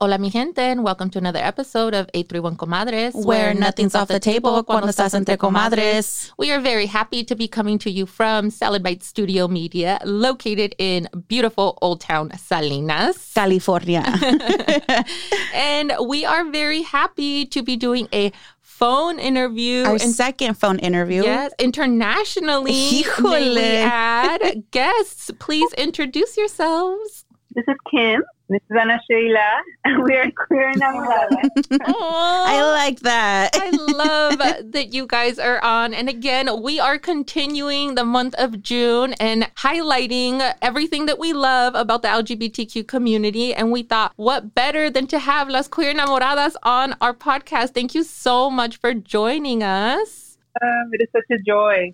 Hola, mi gente, and welcome to another episode of 831 Comadres, Where nothing's off the table cuando estás entre comadres. We are very happy to be coming to you from Salad Bite Studio Media, located in beautiful Old Town Salinas. California. and we are very happy to be doing a phone interview. Our and- second phone interview. Yes, internationally. We Híjole. add guests. Please introduce yourselves. This is Kim. This is Ana Sheila. We are queer enamoradas. I like that. I love that you guys are on. And again, we are continuing the month of June and highlighting everything that we love about the LGBTQ community. And we thought, what better than to have Las Queer Enamoradas on our podcast? Thank you so much for joining us. Um, it is such a joy.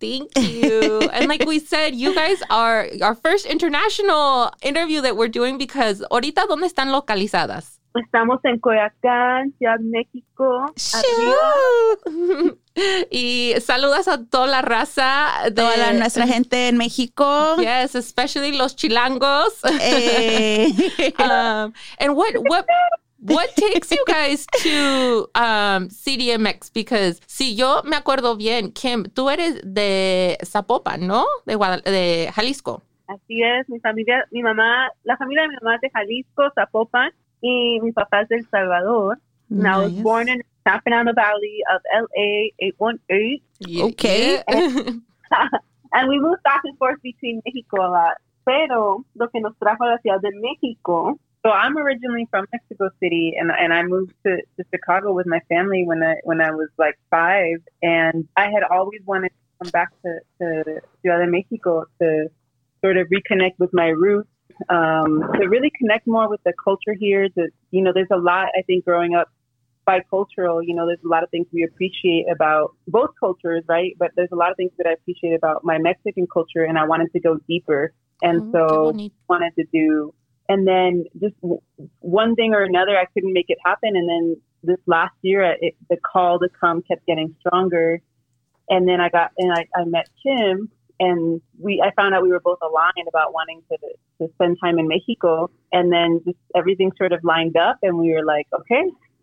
Thank you. and like we said, you guys are our first international interview that we're doing because ahorita, ¿dónde están localizadas? Estamos en Coyoacán, Ciudad México. Y saludas a toda la raza de Toda la- nuestra gente en México. Yes, especially los chilangos. Eh, um, and what what what takes you guys to um, CDMX? Because si yo me acuerdo bien, Kim, tú eres de Zapopan, ¿no? De, Guadal- de Jalisco. Así es, mi familia, mi mamá, la familia de mi mamá es de Jalisco, Zapopan, y mi papá es de El Salvador. And I was nice. born in San Fernando Valley of LA 818. Yeah, Okay. and we moved back and forth between Mexico a lot. Pero lo que nos trajo a la Ciudad de México. So I'm originally from Mexico City, and and I moved to, to Chicago with my family when I when I was like five, and I had always wanted to come back to, to Ciudad de Mexico to sort of reconnect with my roots, um, to really connect more with the culture here. To you know, there's a lot I think growing up bicultural, you know, there's a lot of things we appreciate about both cultures, right? But there's a lot of things that I appreciate about my Mexican culture, and I wanted to go deeper. And qué so wanted to do, and then just w- one thing or another, I couldn't make it happen. And then this last year, it, the call to come kept getting stronger. And then I got, and I, I met Kim, and we, I found out we were both aligned about wanting to, to spend time in Mexico. And then just everything sort of lined up, and we were like, okay,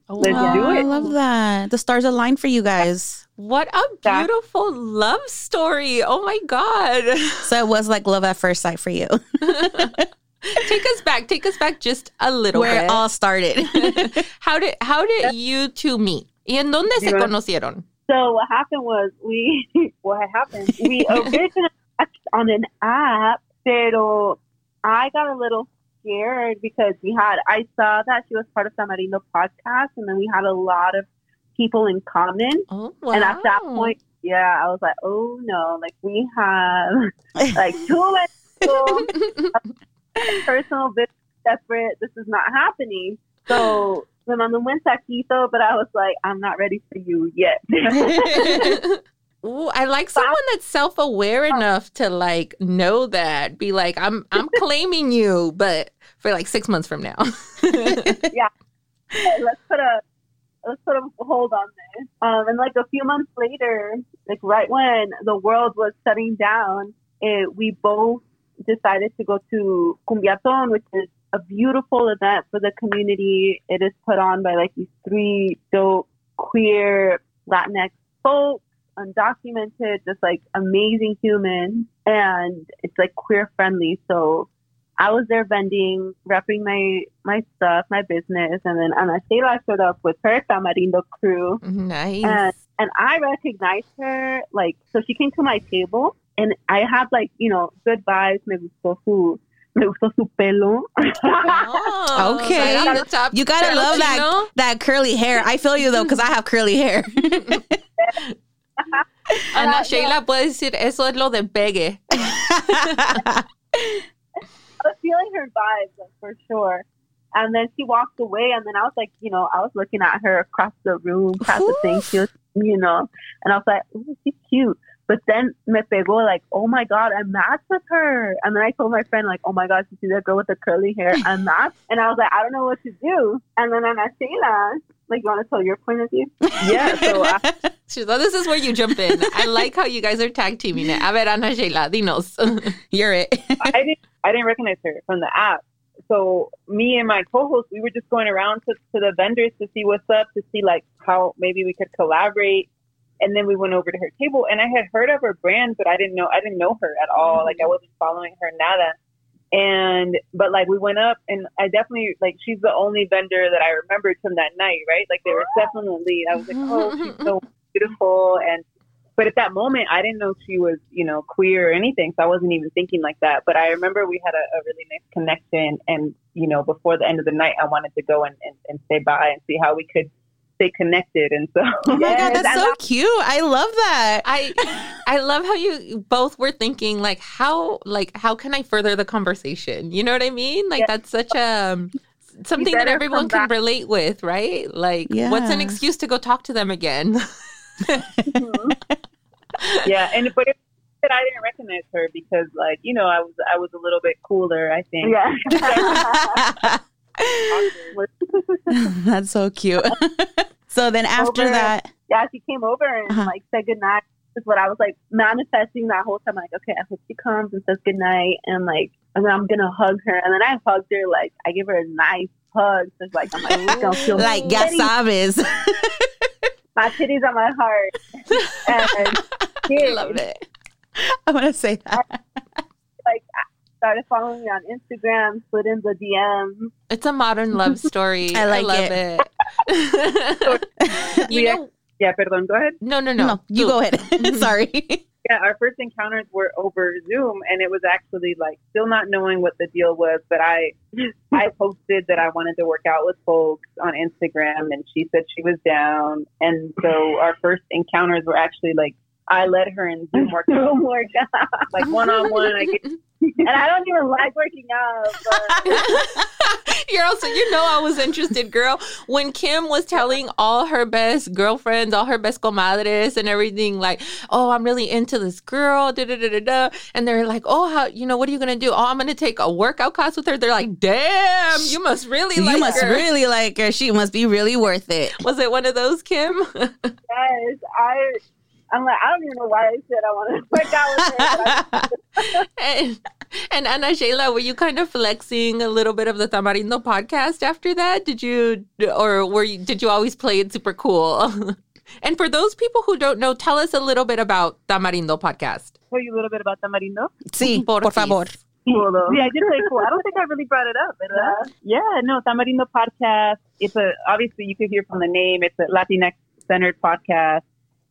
Oh, Let's wow. do it. I love that. The stars aligned for you guys. What a That- beautiful love story. Oh my God. So it was like love at first sight for you. take us back. Take us back just a little Where bit. it all started. how did how did you two meet? ¿Y en dónde se conocieron? So what happened was we what happened we originally met on an app, pero I got a little scared because we had I saw that she was part of Tamarindo podcast, and then we had a lot of people in common. Oh, wow. And at that point, yeah, I was like, oh no, like we have like people, personal, business, separate. This is not happening. So me mandó un but I was like, I'm not ready for you yet. Ooh, I like someone that's self-aware enough to like know that. Be like, I'm I'm claiming you, but for like six months from now. Yeah. Let's put a let's put a hold on this. Um, and like a few months later, like right when the world was shutting down, it, we both decided to go to Cumbiaton, which is a beautiful event for the community. It is put on by like these three dope queer Latinx folks, undocumented, just like amazing humans, and it's like queer friendly. So I was there vending, repping my my stuff, my business, and then Ana Sheila showed up with her Tamarindo crew, nice. and and I recognized her. Like, so she came to my table, and I had like you know good vibes. Me gustó su me gustó su pelo. Oh, Okay. right on the top, You gotta Chelo love that Chino. that curly hair. I feel you though, because I have curly hair. Ana Uh, Sheila puede decir eso es lo de pegue. I was feeling her vibes like, for sure. And then she walked away, and then I was like, you know, I was looking at her across the room, across the thing. She was, you know, and I was like, ooh, she's cute. But then me pegó like, oh my god, I'm matched with her. And then I told my friend like, oh my god, you see that girl with the curly hair? I matched. And I was like, I don't know what to do. And then Ana Sheila, like, you want to tell your point of view? Yeah. So I, uh, She's like, this is where you jump in. I like how you guys are tag teaming it. A ver, Ana Sheila, dinos. You're it. I didn't I didn't recognize her from the app. so me and my co-host, we were just going around to, to the vendors to see what's up, to see like how maybe we could collaborate. And then we went over to her table and I had heard of her brand, but I didn't know, I didn't know her at all. Like I mm-hmm. wasn't following her nada. And, but like we went up and I definitely, like she's the only vendor that I remembered from that night, right? Like they were definitely, I was like, oh, she's mm-hmm. so beautiful. And but at that moment, I didn't know she was, you know, queer or anything. So I wasn't even thinking like that. But I remember we had a, a really nice connection. And, you know, before the end of the night, I wanted to go and, and, and say bye and see how we could stay connected. And so, oh my God, that's so cute. I love that. I, I love how you both were thinking like, how, like, how can I further the conversation? You know what I mean? Like, that's such a, um, something that everyone can relate with, right? Like, yeah. what's an excuse to go talk to them again? mm-hmm. Yeah, and but it, I didn't recognize her because, like, you know, I was I was a little bit cooler. I think. Yeah. That's so cute. so then after over, that, yeah, she came over and uh-huh. like said goodnight. Is what I was like manifesting that whole time. Like, okay, I hope she comes and says goodnight, and like, and then I'm gonna hug her, and then I hugged her. Like, I give her a nice hug. So it's like I'm like, gonna feel like ya sabes my titties on my heart. And I love it. I'm gonna say that. like started following me on Instagram, slid in the DM. It's a modern love story. I like I love it. it. you know, yeah, perdón, go ahead. No, no, no. no you go ahead. Sorry yeah, our first encounters were over Zoom, and it was actually like still not knowing what the deal was. But I, I posted that I wanted to work out with folks on Instagram, and she said she was down. And so our first encounters were actually like I led her in Zoom workout, workout like one on one. I get, and I don't even like working out. But. You're also, you know, I was interested, girl. When Kim was telling all her best girlfriends, all her best comadres, and everything, like, "Oh, I'm really into this girl," da da da da da, and they're like, "Oh, how, you know, what are you gonna do? Oh, I'm gonna take a workout class with her." They're like, "Damn, you must really you like must her. really like her. She must be really worth it." Was it one of those, Kim? yes, I I'm like, I don't even know why I said I want to work out with her. and, and Ana Sheila, were you kind of flexing a little bit of the Tamarindo podcast after that? Did you, or were you, did you always play it super cool? and for those people who don't know, tell us a little bit about Tamarindo podcast. Tell you a little bit about Tamarindo? Sí, por, por favor. Yeah, I did say cool. I don't think I really brought it up. But, uh, yeah, no, Tamarindo podcast. It's a obviously you could hear from the name. It's a Latinx centered podcast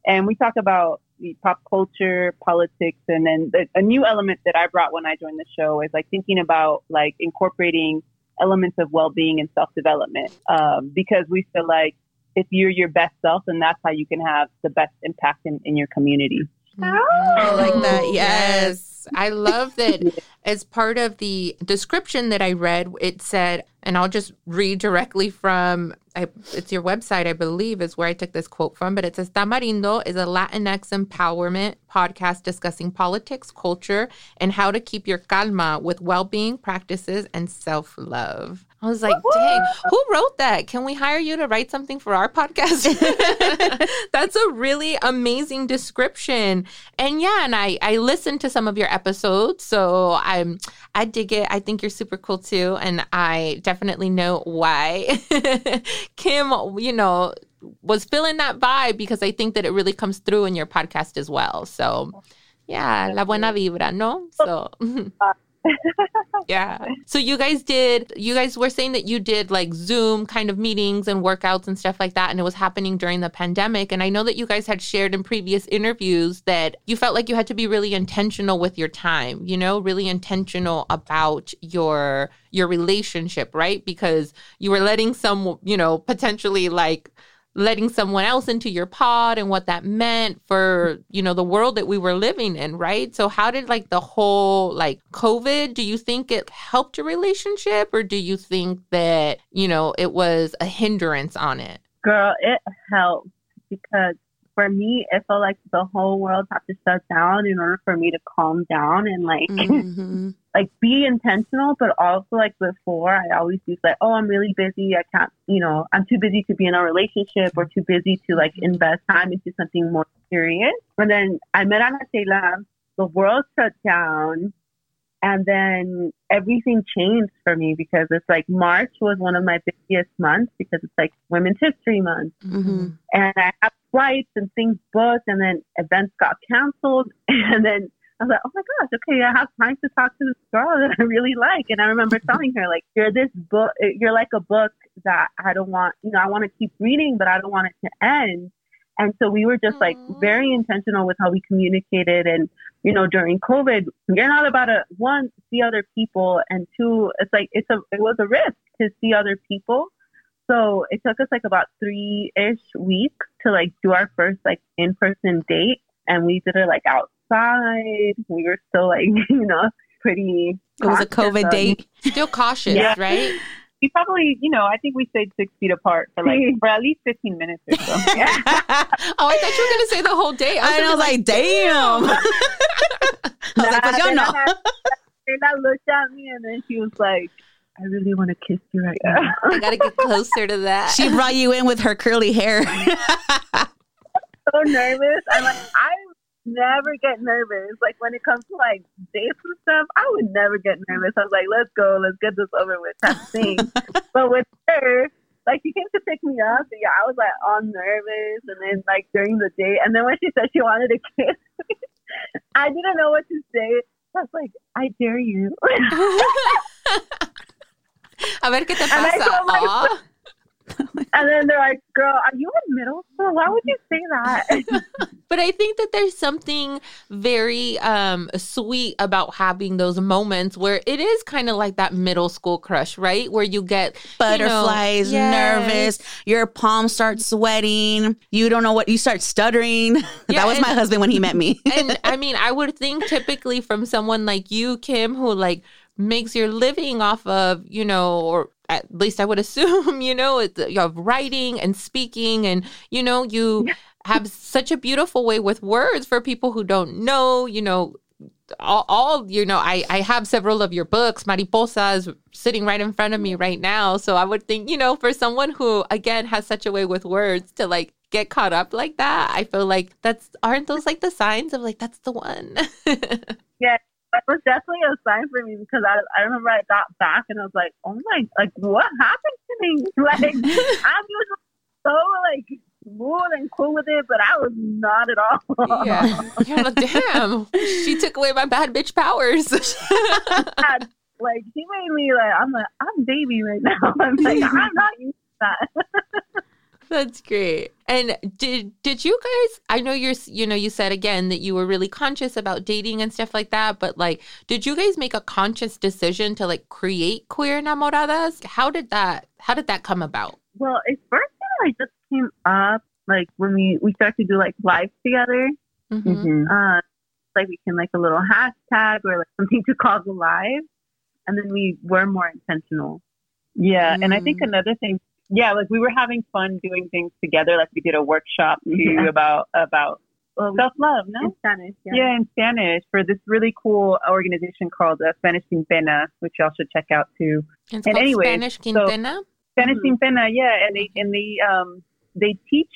and we talk about pop culture, politics, and then the, a new element that I brought when I joined the show is like thinking about like incorporating elements of well-being and self-development um, because we feel like if you're your best self, then that's how you can have the best impact in, in your community. Oh, I like that. Yes. I love that as part of the description that I read, it said, and I'll just read directly from I, it's your website, I believe, is where I took this quote from, but it says Tamarindo is a Latinx empowerment podcast discussing politics, culture, and how to keep your calma with well being practices and self love. I was like, dang, who wrote that? Can we hire you to write something for our podcast? That's a really amazing description. And yeah, and I I listened to some of your episodes, so I'm I dig it. I think you're super cool too, and I definitely know why Kim, you know, was feeling that vibe because I think that it really comes through in your podcast as well. So, yeah, la buena vibra, no? So uh, yeah. So you guys did, you guys were saying that you did like Zoom kind of meetings and workouts and stuff like that. And it was happening during the pandemic. And I know that you guys had shared in previous interviews that you felt like you had to be really intentional with your time, you know, really intentional about your your relationship, right? Because you were letting some, you know, potentially like letting someone else into your pod and what that meant for you know the world that we were living in right? So how did like the whole like covid do you think it helped your relationship or do you think that you know it was a hindrance on it? Girl it helped because for me, it felt like the whole world had to shut down in order for me to calm down and like, mm-hmm. like be intentional. But also, like before, I always used like, oh, I'm really busy. I can't, you know, I'm too busy to be in a relationship or too busy to like invest time into something more serious. And then I met Ana Sheila. The world shut down. And then everything changed for me because it's like March was one of my busiest months because it's like Women's History Month. Mm-hmm. And I have flights and things booked, and then events got canceled. And then I was like, oh my gosh, okay, I have time to talk to this girl that I really like. And I remember telling her, like, you're this book, you're like a book that I don't want, you know, I want to keep reading, but I don't want it to end. And so we were just like very intentional with how we communicated. And, you know, during COVID, you're not about to, one, see other people. And two, it's like, it's a, it was a risk to see other people. So it took us like about three ish weeks to like do our first like in person date. And we did it like outside. We were still like, you know, pretty. It was a COVID of- date. Still cautious, Yeah. right? We probably, you know, I think we stayed six feet apart for like for at least fifteen minutes or so. Oh, I thought you were gonna say the whole day. I gonna was like, damn. I was like, but y'all know. I- then I looked at me and then she was like, I really want to kiss you right now. I gotta get closer to that. She brought you in with her curly hair. so nervous. I'm like, I never get nervous. Like when it comes to like dates and stuff, I would never get nervous. I was like, let's go, let's get this over with type of thing. but with her, like she came to pick me up, and yeah, I was like all nervous. And then like during the date, and then when she said she wanted to kiss me, I didn't know what to say. I was like, I dare you. A ver qué te And I pasa. told my and then they're like, girl, are you in middle school? Why would you say that? But I think that there's something very um sweet about having those moments where it is kind of like that middle school crush, right? Where you get Butterflies, yes. nervous. Your palms start sweating. You don't know what you start stuttering. Yeah, that was my husband when he met me. and I mean, I would think typically from someone like you, Kim, who like makes your living off of, you know, or at least I would assume, you know, it's, you have writing and speaking, and you know, you have such a beautiful way with words for people who don't know, you know. All, all you know, I I have several of your books. Mariposa is sitting right in front of me right now, so I would think, you know, for someone who again has such a way with words to like get caught up like that, I feel like that's aren't those like the signs of like that's the one. that was definitely a sign for me because I, I remember I got back and I was like, oh my, like what happened to me? Like I'm usually so like smooth and cool with it, but I was not at all. yeah, you're like, damn, she took away my bad bitch powers. God, like she made me like I'm like I'm baby right now. I'm like I'm not used to that. That's great. And did did you guys? I know you're you know you said again that you were really conscious about dating and stuff like that, but like, did you guys make a conscious decision to like create queer enamoradas? How did that How did that come about? Well, it first kind of like just came up like when we we started to do like lives together. Mhm. Mhm. uh, like we can like a little hashtag or like something to call the live, and then we were more intentional. Yeah, and I think Mm. another thing, yeah, like we were having fun doing things together. Like we did a workshop too Yeah. about about Well, self love. No, in Spanish, yeah. yeah. in Spanish for this really cool organization called uh, Spanish Sin Pena, which y'all should check out too. It's And called anyways, Spanish so- Quintana. Spanish. Sin Pena, yeah, and they and they um they teach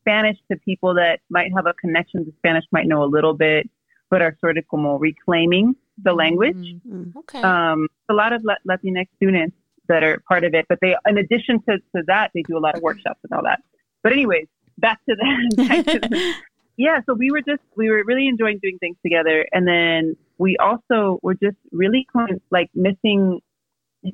Spanish to people that might have a connection to Spanish, might know a little bit, but are sort of como reclaiming the language. Mm. Mm. Okay. um, a lot of La- Latinx students that are part of it, but they, in addition to, to that, they do a lot of workshops and all that. But anyways, back to that. the- yeah, so we were just, we were really enjoying doing things together. And then we also were just really kind of, like missing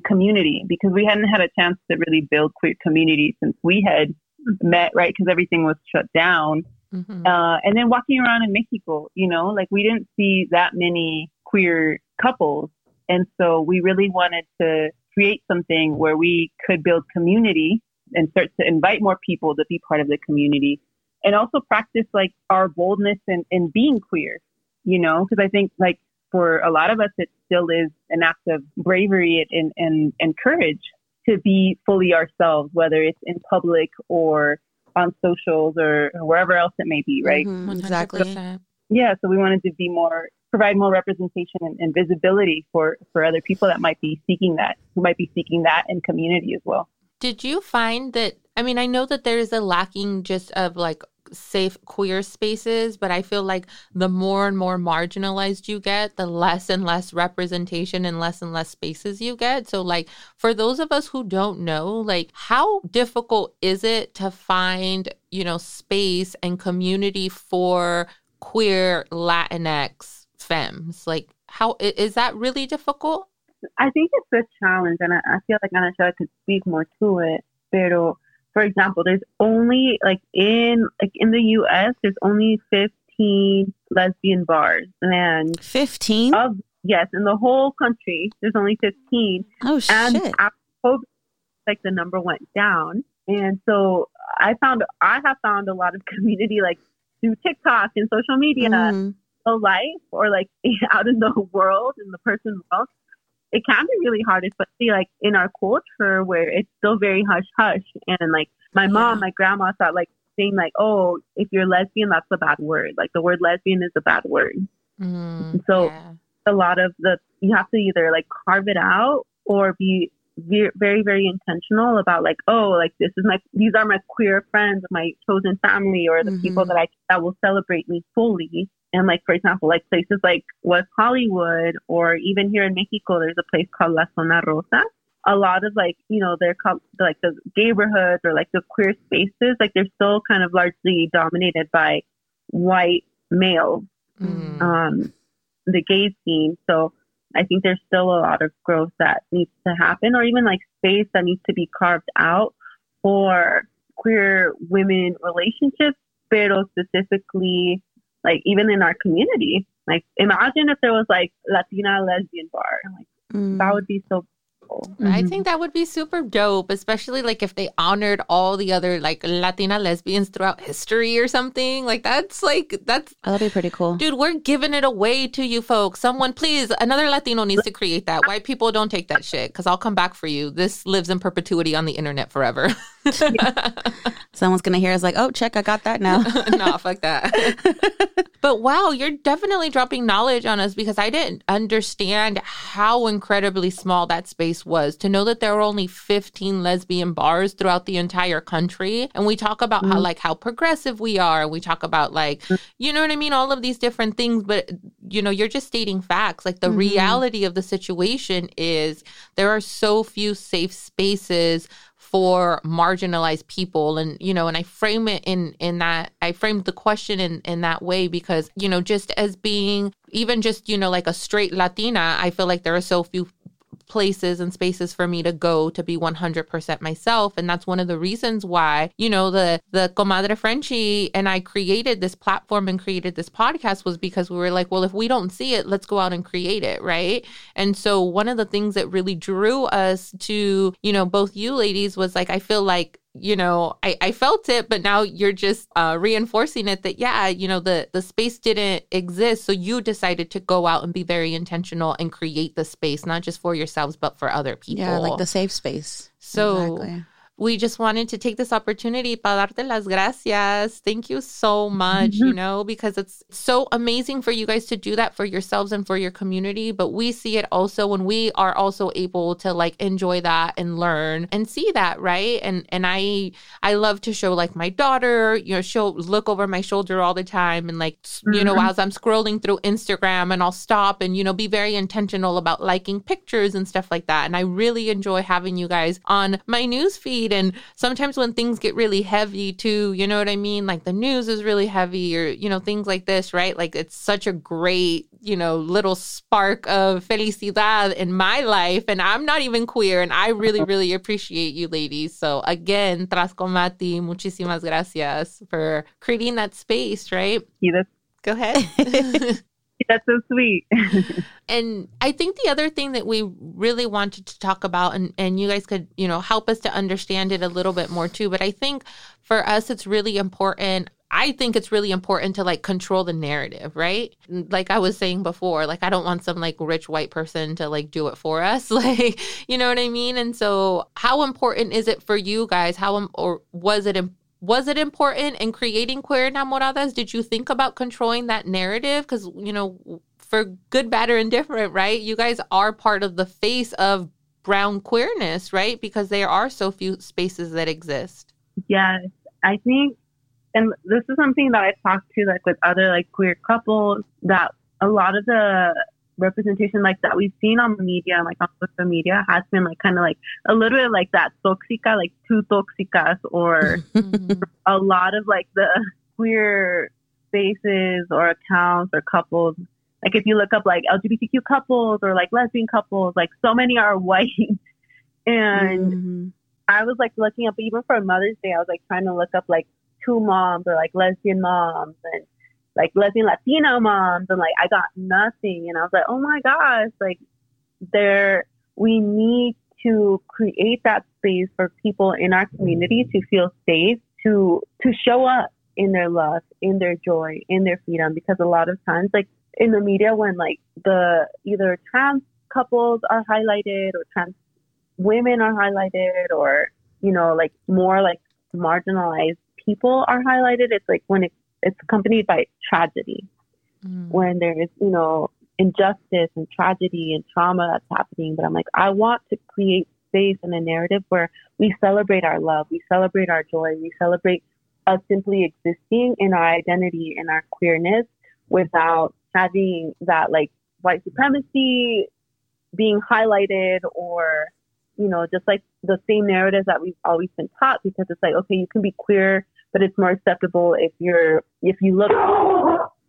community because we hadn't had a chance to really build queer community since we had met, right? Because everything was shut down. Mhm. Uh, and then walking around in Mexico, you know, like we didn't see that many queer couples. And so we really wanted to create something where we could build community and start to invite more people to be part of the community and also practice like our boldness in, in being queer, you know, because I think like for a lot of us, it still is an act of bravery and, and, and courage to be fully ourselves, whether it's in public or on socials or wherever else it may be, right? Mhm, exactly. 100%. Yeah, so we wanted to be more, provide more representation and, and visibility for, for other people that might be seeking that, who might be seeking that in community as well. Did you find that? I mean, I know that there is a lacking just of like safe queer spaces, but I feel like the more and more marginalized you get, the less and less representation and less and less spaces you get. So, like, for those of us who don't know, like, how difficult is it to find, you know, space and community for queer Latinx femmes? Like, how is that really difficult? I think it's a challenge, and I, I feel like Ana could speak more to it. Pero, for example, there's only like in like in the U.S. there's only 15 lesbian bars, and 15 of yes, in the whole country there's only 15. Oh shit! And after COVID, like the number went down, and so I found I have found a lot of community like through TikTok and social media. Mm. Life or like out in the world in the person world it can be really hard, especially like in our culture where it's still very hush hush. And like my mom, my grandma thought like saying like, oh, if you're lesbian, that's a bad word. Like the word lesbian is a bad word. Mm, so yeah. a lot of the you have to either like carve it out or be very very intentional about like oh like this is my these are my queer friends my chosen family or the mm-hmm. people that i that will celebrate me fully and like, for example, like places like West Hollywood or even here in Mexico, there's a place called La Zona Rosa. A lot of like, you know, they're called like the neighborhoods or like the queer spaces, like they're still kind of largely dominated by white males, mm. um, the gay scene. So I think there's still a lot of growth that needs to happen or even like space that needs to be carved out for queer women relationships, pero specifically like even in our community. Like imagine if there was like Latina lesbian bar. Like mm. that would be so Mm-hmm. I think that would be super dope, especially like if they honored all the other like Latina lesbians throughout history or something. Like that's like that's that'd be pretty cool. Dude, we're giving it away to you folks. Someone please, another Latino needs to create that. White people don't take that shit because I'll come back for you. This lives in perpetuity on the internet forever. Someone's gonna hear us like, oh, check, I got that now. nah, fuck that. but wow, you're definitely dropping knowledge on us because I didn't understand how incredibly small that space was. To know that there were only 15 lesbian bars throughout the entire country, and we talk about mm-hmm. how like how progressive we are, and we talk about like, mm. you know what I mean, all of these different things. But you know, you're just stating facts. Like the mm-hmm. reality of the situation is there are so few safe spaces for marginalized people. And you know and i frame it in in that i framed the question in in that way because you know just as being even just you know like a straight latina i feel like there are so few places and spaces for me to go to be 100% myself. And that's one of the reasons why you know the the comadre Frenchie and I created this platform and created this podcast was because we were like well if we don't see it let's go out and create it right? And so one of the things that really drew us to you know both you ladies was like I feel like you know I, I felt it but now you're just uh, reinforcing it that yeah you know the the space didn't exist. So you decided to go out and be very intentional and create the space not just for yourselves but for other people yeah like the safe space. So exactly we just wanted to take this opportunity para darte las gracias. Thank you so much, you know, because it's so amazing for you guys to do that for yourselves and for your community. But we see it also when we are also able to like enjoy that and learn and see that, right? And and I I love to show like my daughter, you know, she'll look over my shoulder all the time and like mm-hmm. you know, mm-hmm. as I'm scrolling through Instagram and I'll stop and, you know, be very intentional about liking pictures and stuff like that. And I really enjoy having you guys on my news feed and sometimes when things get really heavy too, you know what I mean? Like the news is really heavy or, you know, things like this, right? Like it's such a great, you know, little spark of felicidad in my life. And I'm not even queer. And I really, really appreciate you ladies. So again, Trascomati, muchísimas gracias for creating that space, right? Yeah, Go ahead. That's so sweet. and I think the other thing that we really wanted to talk about, and, and you guys could, you know, help us to understand it a little bit more too. But I think for us, it's really important. I think it's really important to like control the narrative, right? Like I was saying before, like I don't want some like rich white person to like do it for us. Like, you know what I mean? And so, how important is it for you guys? How um, or was it was it important in creating queer enamoradas? Did you think about controlling that narrative? Because you know for good bad or indifferent right? You guys are part of the face of brown queerness right? Because there are so few spaces that exist. Yes. I think and this is something that i've talked to like with other like queer couples that a lot of the representation like that we've seen on the media like on social media has been like kind of like a little bit like that toxica like two toxicas or a lot of like the queer spaces or accounts or couples. Like if you look up like lgbtq couples or like lesbian couples like so many are white. And Mhm. I was like looking up even for Mother's Day, I was like trying to look up like two moms or like lesbian moms and like lesbian Latino moms and like I got nothing and I was like, Oh my gosh, like there we need to create that space for people in our community to feel safe, to to show up in their love, in their joy, in their freedom because a lot of times like in the media when like the either trans couples are highlighted or trans women are highlighted or you know like more like marginalized people are highlighted it's like when it, it's accompanied by tragedy Mm. when there is you know injustice and tragedy and trauma that's happening but i'm like i want to create space and a narrative where we celebrate our love we celebrate our joy we celebrate us simply existing in our identity and our queerness without having that like white supremacy being highlighted or you know just like the same narratives that we've always been taught because it's like okay you can be queer but it's more acceptable if you're if you look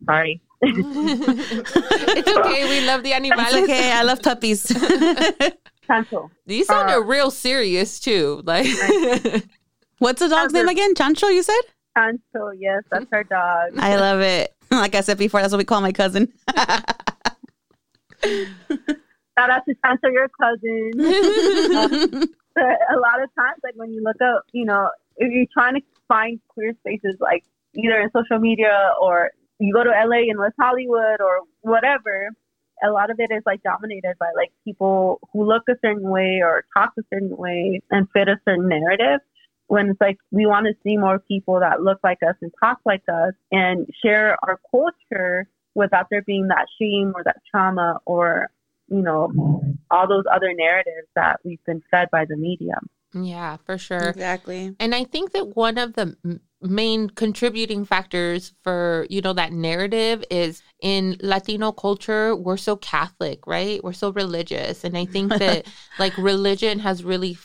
sorry it's okay. We love the animales. It's okay. I love puppies. Chancho. You sounded Uh, real serious too. Like, What's the dog's name again? Chancho, you said? Chancho, yes, that's our dog. I love it. Like I said before, that's what we call my cousin. Shout out to Chancho, your cousin. But a lot of times, like when you look up, you know, if you're trying to find queer spaces, like either in social media or you go to LA in West Hollywood or whatever, a lot of it is like dominated by like people who look a certain way or talk a certain way and fit a certain narrative. When it's like we want to see more people that look like us and talk like us and share our culture without there being that shame or that trauma or you know all those other narratives that we've been fed by the media. Yeah, for sure. Exactly. And I think that one of the main contributing factors for, you know, that narrative is in Latino culture, we're so Catholic, right? We're so religious. And I think that like religion has really,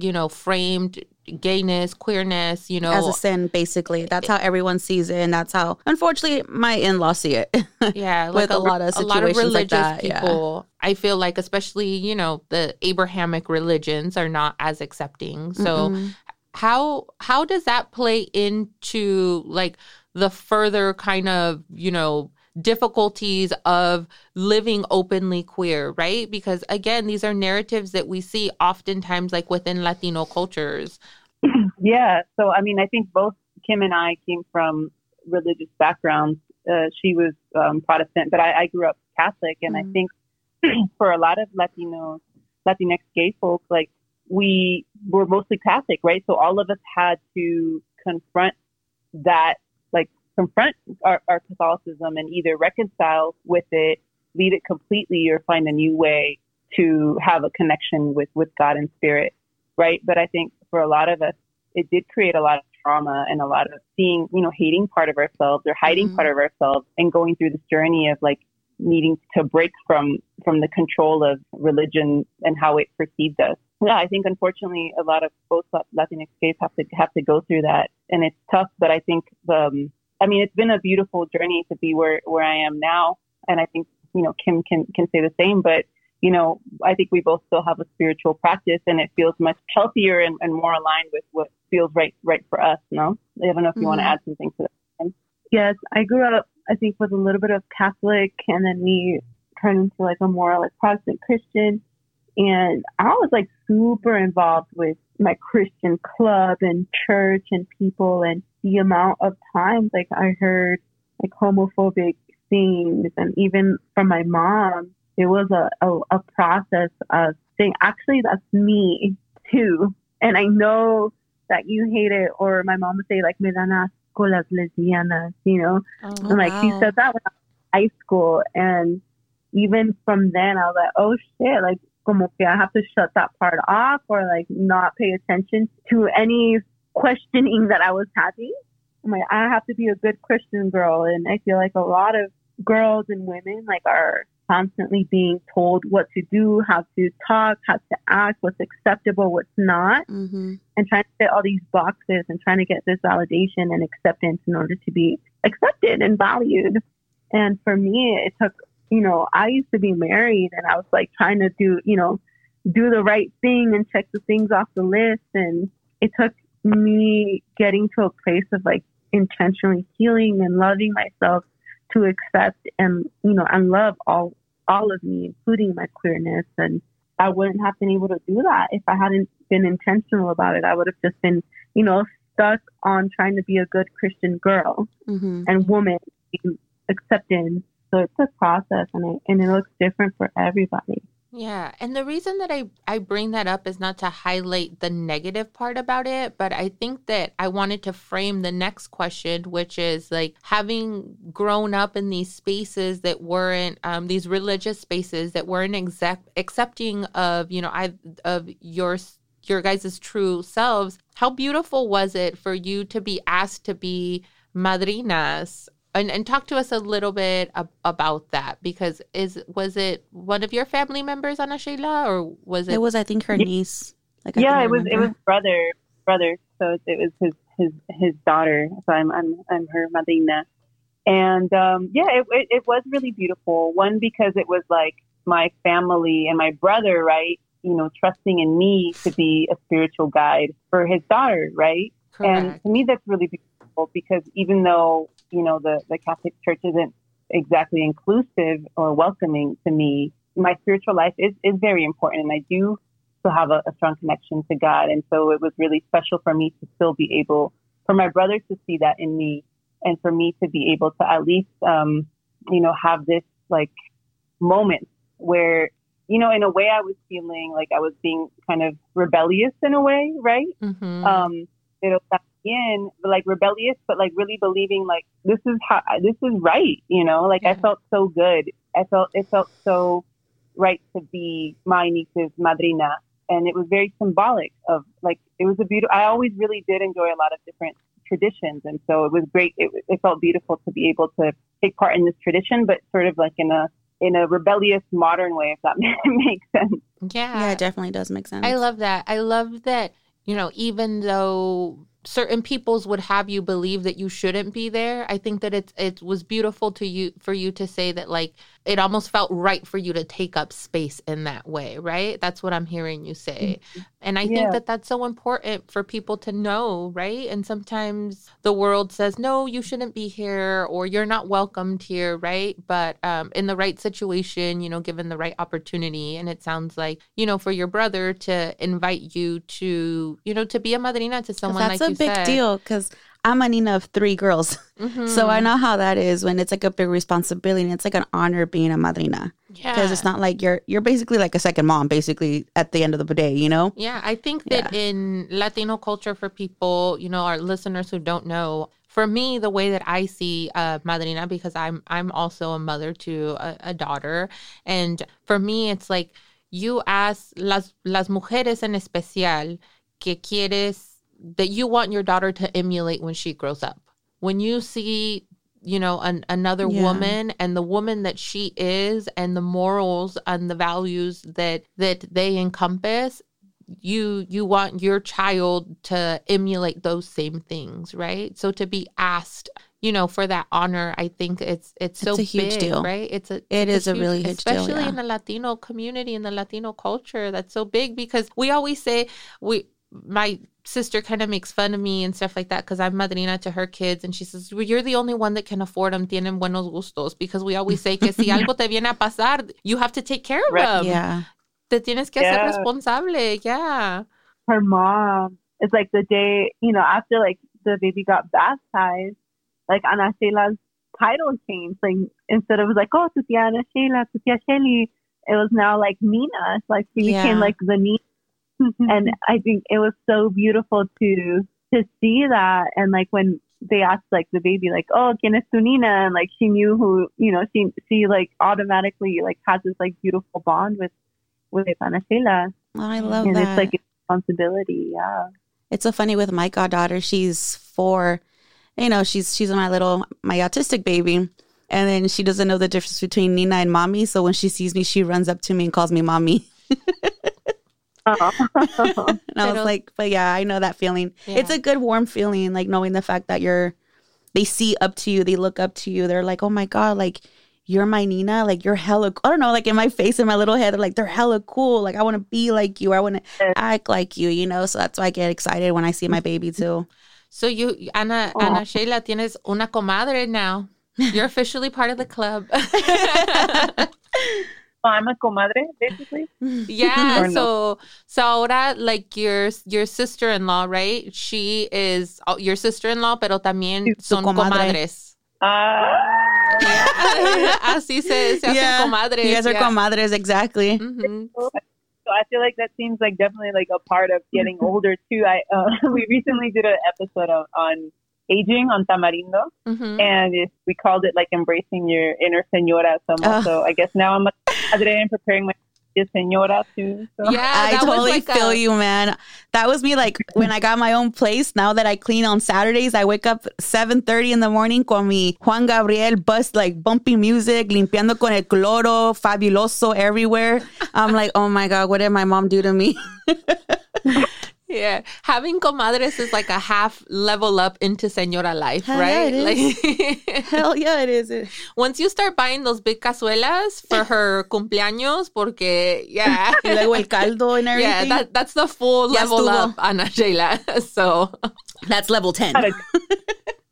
you know, framed gayness, queerness, you know, As a sin, basically. That's how everyone sees it. And that's how, unfortunately, my in laws see it. yeah, with a lot of a lot of situations like religious that, yeah. people. I feel like, especially you know, the Abrahamic religions are not as accepting. So Mm-mm. how how does that play into like the further kind of you know difficulties of living openly queer right because again these are narratives that we see oftentimes like within latino cultures Yeah. So, I mean, I think both Kim and I came from religious backgrounds. Uh, she was um, Protestant, but I, I grew up Catholic. And I Mhm. think for a lot of Latinos, Latinx gay folks, like we were mostly Catholic, right? So all of us had to confront that, confront our, our Catholicism and either reconcile with it, leave it completely, or find a new way to have a connection with, with God and spirit, right? But I think for a lot of us, it did create a lot of trauma and a lot of seeing, you know, hating part of ourselves or hiding Mhm. part of ourselves and going through this journey of like needing to break from from the control of religion and how it perceived us. Yeah, I think unfortunately a lot of both Latinx gays have to have to go through that, and it's tough. But I think um, I mean it's been a beautiful journey to be where where I am now, and I think you know Kim can can say the same. But you know I think we both still have a spiritual practice, and it feels much healthier and, and more aligned with what feels right right for us. No, I don't know if you want to mm-hmm. add something to that. Yes, I grew up, I think, with a little bit of Catholic, and then we turned into like a more like Protestant Christian. And I was like super involved with my Christian club and church and people, and the amount of times like I heard like homophobic things, and even from my mom, it was a, a, a process of saying, actually, that's me too. And I know that you hate it, or my mom would say like, me dan asco las lesbianas, you know? Oh, And like she said that when I was in high school. And even from then I was like, oh shit, like como que I have to shut that part off or like not pay attention to any questioning that I was having I'm like, I have to be a good Christian girl. And I feel like a lot of girls and women like are constantly being told what to do, how to talk, how to act, what's acceptable, what's not, Mm-hmm. and trying to fit all these boxes and trying to get this validation and acceptance in order to be accepted and valued. And for me, it took, you know, I used to be married and I was like trying to do, you know, do the right thing and check the things off the list. And it took me getting to a place of like intentionally healing and loving myself to accept and, you know, and love all, all of me, including my queerness. And I wouldn't have been able to do that if I hadn't been intentional about it. I would have just been, you know, stuck on trying to be a good Christian girl Mm-hmm. and woman, accepted. So it's a process and it, and it looks different for everybody. Yeah, and the reason that I I bring that up is not to highlight the negative part about it, but I think that I wanted to frame the next question, which is like having grown up in these spaces that weren't um, these religious spaces that weren't exact accepting of you know I of your your guys' true selves. How beautiful was it for you to be asked to be madrinas and, and talk to us a little bit ab- about that because is was it one of your family members Ana Sheila or was it, It was, I think, her niece. Like, yeah, it was it was brother brother. So it was his his his daughter. So I'm I'm I'm her madrina. And um, yeah, it, it it was really beautiful. One because it was like my family and my brother, right? You know, trusting in me to be a spiritual guide for his daughter, right? And to me, that's really beautiful because even though, you know, the, the Catholic Church isn't exactly inclusive or welcoming to me, my spiritual life is, is very important. And I do still have a, a strong connection to God. And so it was really special for me to still be able, for my brother to see that in me and for me to be able to at least, um, you know, have this like moment where, you know, in a way I was feeling like I was being kind of rebellious in a way, right? Mhm. um pero también like rebellious but like really believing like this is how this is right you know? Like i felt so good. I felt it felt so right to be my niece's madrina. And it was very symbolic of like it was a beautiful i always really did enjoy a lot of different traditions. And so it was great. It, it felt beautiful to be able to take part in this tradition but sort of like in a in a rebellious modern way if that makes sense. Yeah. Yeah, it definitely does make sense. I love that. I love that, you know, even though certain peoples would have you believe that you shouldn't be there, I think that it's it was beautiful to you for you to say that like it almost felt right for you to take up space in that way, right? That's what I'm hearing you say. And I think that that's so important for people to know, right? And sometimes the world says, no, you shouldn't be here or you're not welcomed here, right? But um, in the right situation, you know, given the right opportunity. And it sounds like, you know, for your brother to invite you to, you know, to be a madrina to someone like a big said. deal because I'm a Nina of three girls. Mhm. So I know how that is when it's like a big responsibility and it's like an honor being a madrina because yeah. it's not like you're you're basically like a second mom basically at the end of the day, you know? Yeah, I think that in Latino culture, for people, you know, our listeners who don't know, for me, the way that I see uh, madrina, because I'm I'm also a mother to a, a daughter, and for me, it's like you ask las las mujeres en especial que quieres that you want your daughter to emulate when she grows up. When you see you know an, another Yeah. woman and the woman that she is and the morals and the values that that they encompass you you want your child to emulate those same things right so to be asked you know for that honor i think it's it's so It's a huge big, deal. right it's a It it's is a really huge deal, especially yeah. in the latino community in the latino culture that's so big because we always say we my sister kind of makes fun of me and stuff like that because I'm madrina to her kids. And she says, well, You're the only one that can afford them, tienen buenos gustos. Because we always say que si algo te viene a pasar, you have to take care of Right. them. yeah. Te tienes que hacer Yeah. responsable. Yeah. her mom it's like the day you know after like the baby got baptized like Ana Sheila's title changed like instead of like oh tu tía Ana Sheila tu tía Shelly it was now like Nina it's like she Yeah. became like the Nina and I think it was so beautiful to to see that and like when they asked like the baby like oh quién es tu Nina and like she knew who you know she she like automatically like has this like beautiful bond with with Ana Sheila Oh, I love and that. it's like a responsibility yeah It's so funny with my goddaughter. She's four, you know, she's she's my little my autistic baby. And then she doesn't know the difference between Nina and mommy. So when she sees me, she runs up to me and calls me mommy. And I was like, but yeah, I know that feeling. Yeah. It's a good warm feeling, like knowing the fact that you're they see up to you, they look up to you. They're like, Oh my God, like you're my Nina, like you're hella I don't know, like in my face, in my little head, they're like, they're hella cool. Like I wanna be like you, I wanna act like you, you know. So that's why I get excited when I see my baby mm-hmm. too. So you, Ana, Ana Sheila, tienes una comadre now. You're officially part of the club. So I'm a comadre, basically. yeah. Or no. So, so ahora, like your your sister in law, right? She is oh, your sister in law, pero también Su son comadre. comadres. Uh, Así se, se hacen comadres. You guys are yeah. comadres, exactly. Mhm. so I feel like that seems like definitely like a part of getting older too. I uh, we recently did an episode on, on aging on Tamarindo, Mhm. and it, we called it like embracing your inner señora. So, I'm also, I guess now I'm a comadre and preparing my señora too. So. Yeah, I totally like feel a- you, man. That was me like when I got my own place. Now that I clean on Saturdays, I wake up 7.30 in the morning con mi Juan Gabriel bust like bumpy music, limpiando con el cloro, fabuloso everywhere. I'm like, oh my God, what did my mom do to me? Yeah, having comadres is like a half level up into señora life, Hell right? it Like Hell yeah, it is. once you start buying those big cazuelas for her cumpleaños, porque yeah, Y luego el caldo and yeah, everything. that that's the full Ya level estuvo. up, Ana Sheila. So That's level 10.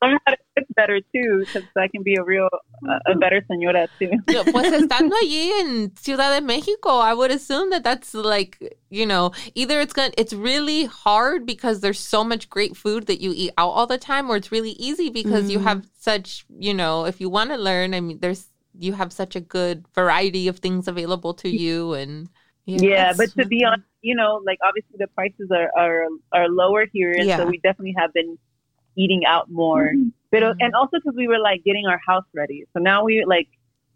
Learn how to cook better too, because I can be a real uh, a better señora too. Pues estando allí en Ciudad de Mexico, I would assume that that's like, you know, either it's going to it's really hard because there's so much great food that you eat out all the time or it's really easy because you Mhm. have such, you know, if you want to learn, I mean, there's you have such a good variety of things available to you and Yeah, it's- but to be honest, you know, like obviously the prices are are, are lower here, and Yeah. so we definitely have been eating out more. But and also because we were like getting our house ready, so now we like,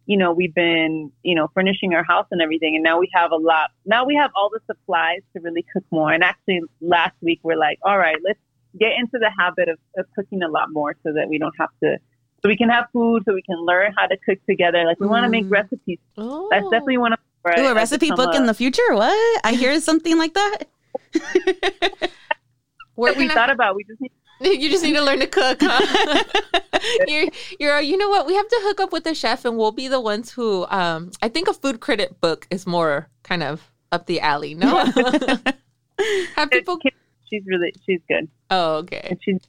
you know, we've been you know furnishing our house and everything, and now we have a lot. Now we have all the supplies to really cook more. And actually, last week we're like, all right, let's get into the habit of, of cooking a lot more, so that we don't have to. So we can have food, so we can learn how to cook together. Like we want to make Mm. recipes. Oh. That's definitely one of our. Ooh, a recipe book in the future? What? I hear something like that. We're we gonna- thought about. We just need you just need to learn to cook, huh? you're, you're, you know what? We have to hook up with the chef, and we'll be the ones who. Um, I think a food critic book is more kind of up the alley. No, have people. She's really she's good. Oh, okay. And she's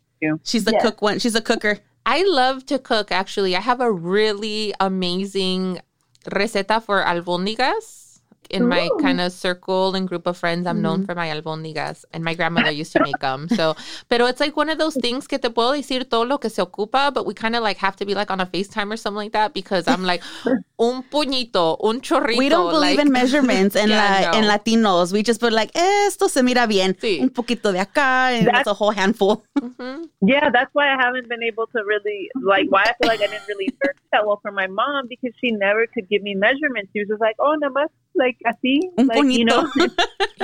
She's the Yeah. cook one. She's a cooker. I love to cook. Actually, I have a really amazing receta for albóndigas. In my kind of circle and group of friends, I'm known for my albóndigas, and my grandmother used to make them. So, pero it's like one of those things que te puedo decir todo lo que se ocupa, but we kind of like have to be like on a FaceTime or something like that because I'm like un puñito, un chorrito. We don't believe like- in measurements and Yeah, la, no. en Latinos. We just put like, esto se mira bien. Sí. Un poquito de acá, and That's- that's a whole handful. Mhm. yeah. That's why I haven't been able to really like. Why I feel like I didn't really learn that well from my mom because she never could give me measurements. She was just like, oh, nada más like así, Un like you know.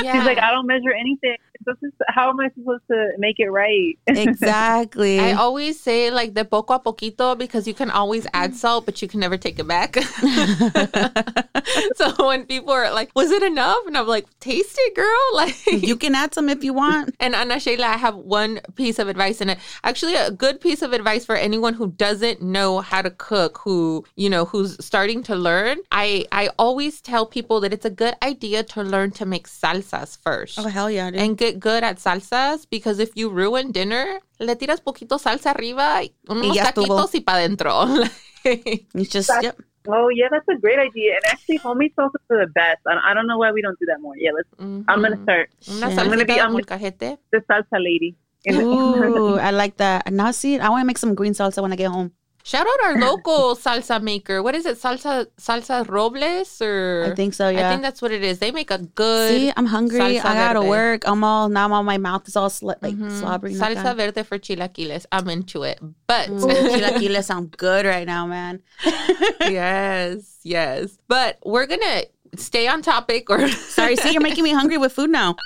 Yeah. She's like, I don't measure anything. This is, how am I supposed to make it right? exactly. I always say like the poco a poquito because you can always add salt, but you can never take it back. so when people are like, "Was it enough?" and I'm like, "Taste it, girl!" Like you can add some if you want. And Ana Sheila, I have one piece of advice in it. Actually, a good piece of advice for anyone who doesn't know how to cook, who, you know, who's starting to learn. I, I always tell people that it's a good idea to learn to make salsas first. Oh hell yeah, dude. And get good at salsas because if you ruin dinner, le tiras poquito salsa arriba, y unos ya estuvo. taquitos y para adentro. it's just yep. oh yeah, that's a great idea. And actually, homemade salsa are the best. I don't, I don't know why we don't do that more. Yeah, let's. I'm gonna start Una I'm gonna be- I'm- molcajete. the salsa lady. Ooh, I like that. Now see, I want to make some green salsa when I get home. Shout out our local salsa maker. What is it? Salsa salsa Robles or I think so. Yeah. I think that's what it is. They make a good See, I'm hungry. I gotta verde. work. I'm all now. I'm all my mouth is all sli- like Mhm. slobbering. salsa verde for chilaquiles. I'm into it. But chilaquiles sound good right now, man. yes, yes. But we're gonna stay on topic or Sorry, see, you're making me hungry with food now.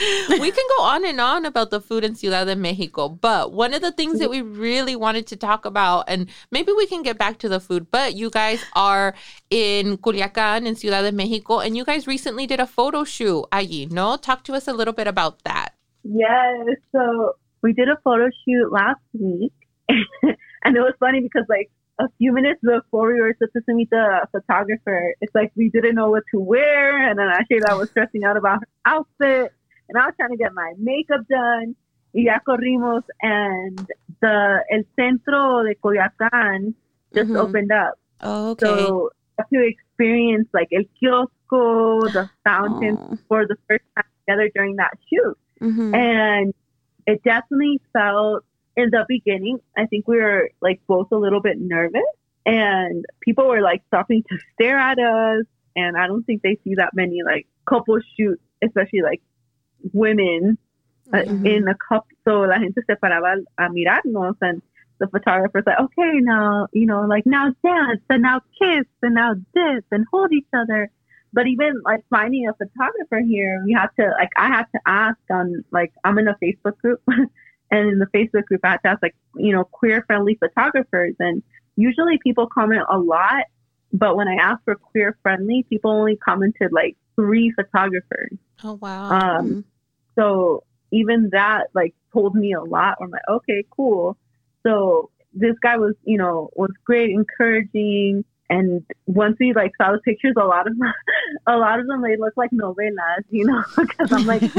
we can go on and on about the food in Ciudad de Mexico, but one of the things that we really wanted to talk about, and maybe we can get back to the food, but you guys are in Coyoacán in Ciudad de Mexico, and you guys recently did a photo shoot allí, no? Talk to us a little bit about that. Yes. So we did a photo shoot last week, and it was funny because like a few minutes before we were supposed to meet the photographer, it's like we didn't know what to wear, and then actually I was stressing out about her outfit, and I was trying to get my makeup done. Y ya corrimos, and the el centro de Coyoacán just Mhm. opened up. Oh, okay. So to experience like el kiosco, the fountain for the first time together during that shoot. Mhm. And it definitely felt in the beginning, I think we were like both a little bit nervous and people were like stopping to stare at us. And I don't think they see that many like couple shoots, especially like women uh, Mhm. in a cup. So la gente se paraba a mirarnos and the photographer's like, okay, now, you know, like now dance and now kiss and now this and hold each other. But even like finding a photographer here, we had to like I had to ask on like I'm in a Facebook group and in the Facebook group I had to ask like, you know, queer friendly photographers and usually people comment a lot, but when I asked for queer friendly, people only commented like three photographers. Oh, wow. Um so even that like told me a lot. I'm like, okay, cool. So this guy was, you know, was great, encouraging. And once we like saw the pictures, a lot of them, a lot of them they look like novelas, you know, because I'm like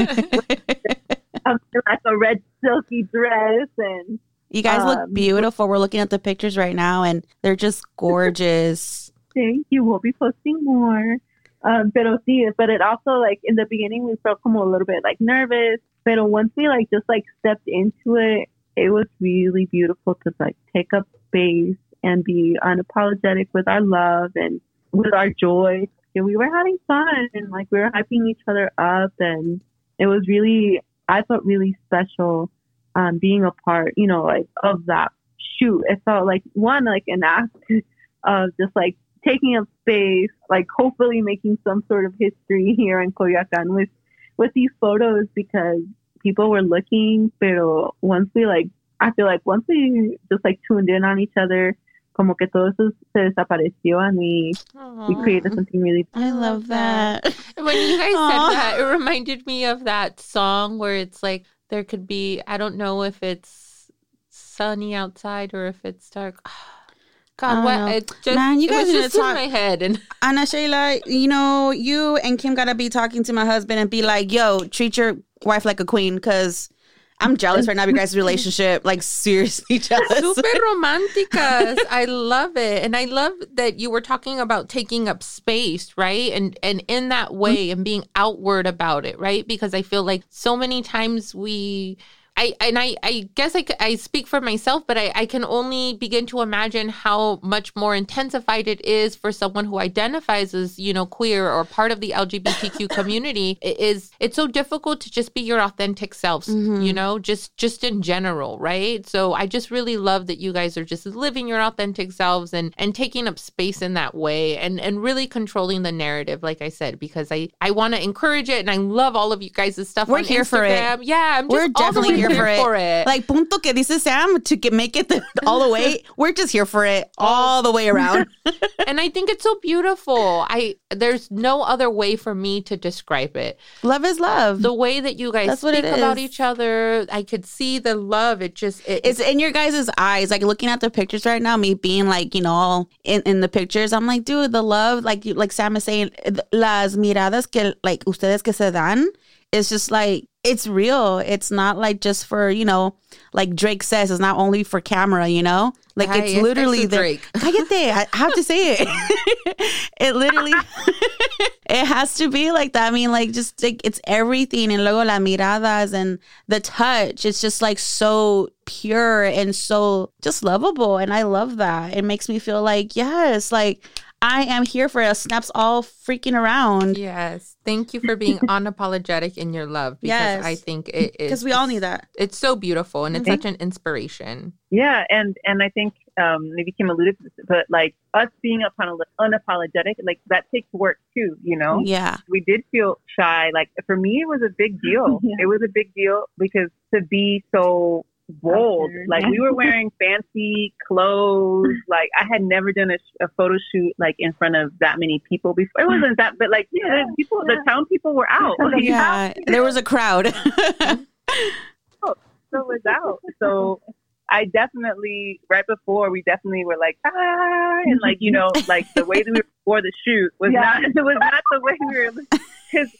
I'm in like a red silky dress and you guys look um, beautiful. We're looking at the pictures right now, and they're just gorgeous. thank you. We'll be posting more. Um, pero sí, but it also like in the beginning we felt como a little bit like nervous. But once we like just like stepped into it, it was really beautiful to like take up space and be unapologetic with our love and with our joy. And we were having fun and like we were hyping each other up and it was really I felt really special um being a part, you know, like of that shoot. It felt like one like an act of just like taking up space, like hopefully making some sort of history here in Coyoacán with with these photos because people were looking, pero once we like I feel like once we just like tuned in on each other, como que todo eso se desapareció and we we created something really I love that. When you guys Aw. said that, it reminded me of that song where it's like there could be I don't know if it's sunny outside or if it's dark. God, what it uh, just Man, you guys to just in talk- my head and Ana Sheila, you know, you and Kim gotta be talking to my husband and be like, yo, treat your wife like a queen because I'm jealous right now of your guys' relationship. Like, seriously jealous. super romanticas. I love it. And I love that you were talking about taking up space, right? And and in that mm-hmm. way and being outward about it, right? Because I feel like so many times we I and I, I guess I, I speak for myself, but I, I can only begin to imagine how much more intensified it is for someone who identifies as you know queer or part of the LGBTQ community. It is it's so difficult to just be your authentic selves, Mhm. you know, just just in general, right? So I just really love that you guys are just living your authentic selves and and taking up space in that way and and really controlling the narrative, like I said, because I I want to encourage it and I love all of you guys' stuff. We're on here for it. Yeah, I'm just We're definitely way here for it. for it. Like, punto que dice Sam to get, make it the, all the way. We're just here for it oh. all the way around. and I think it's so beautiful. I there's no other way for me to describe it. love is love. The way that you guys That's speak it about each other, I could see the love. It just it, it's in your guys' eyes. Like looking at the pictures right now, me being like, you know, all in, in the pictures, I'm like, dude, the love, like you, like Sam is saying, las miradas que like ustedes que se dan, it's just like it's real. It's not like just for you know, like Drake says, it's not only for camera. You know, like Ay, it's literally the. Drake. Cállate, I have to say it. it literally, it has to be like that. I mean, like just like it's everything, and luego las miradas and the touch. It's just like so pure and so just lovable, and I love that. It makes me feel like yes, like I am here for it. Snaps all freaking around Yes. Thank you for being unapologetic in your love because Yes. I think it is because we all need that. It's so beautiful and it's such an inspiration. Yeah, and and I think um, maybe Kim alluded to this, but like us being upon unapologetic, like that takes work too, you know? Yeah. We did feel shy. Like for me, it was a big deal. Yeah. It was a big deal because to be so bold, like we were wearing fancy clothes. Like I had never done a, a photo shoot like in front of that many people before. It wasn't that, but like Yeah, the people, the town people were out. Like, Yeah. There was a crowd. so was out. So I definitely right before we definitely were like ah and like you know like the way that we were before the shoot was Yeah. not it was not the way we were because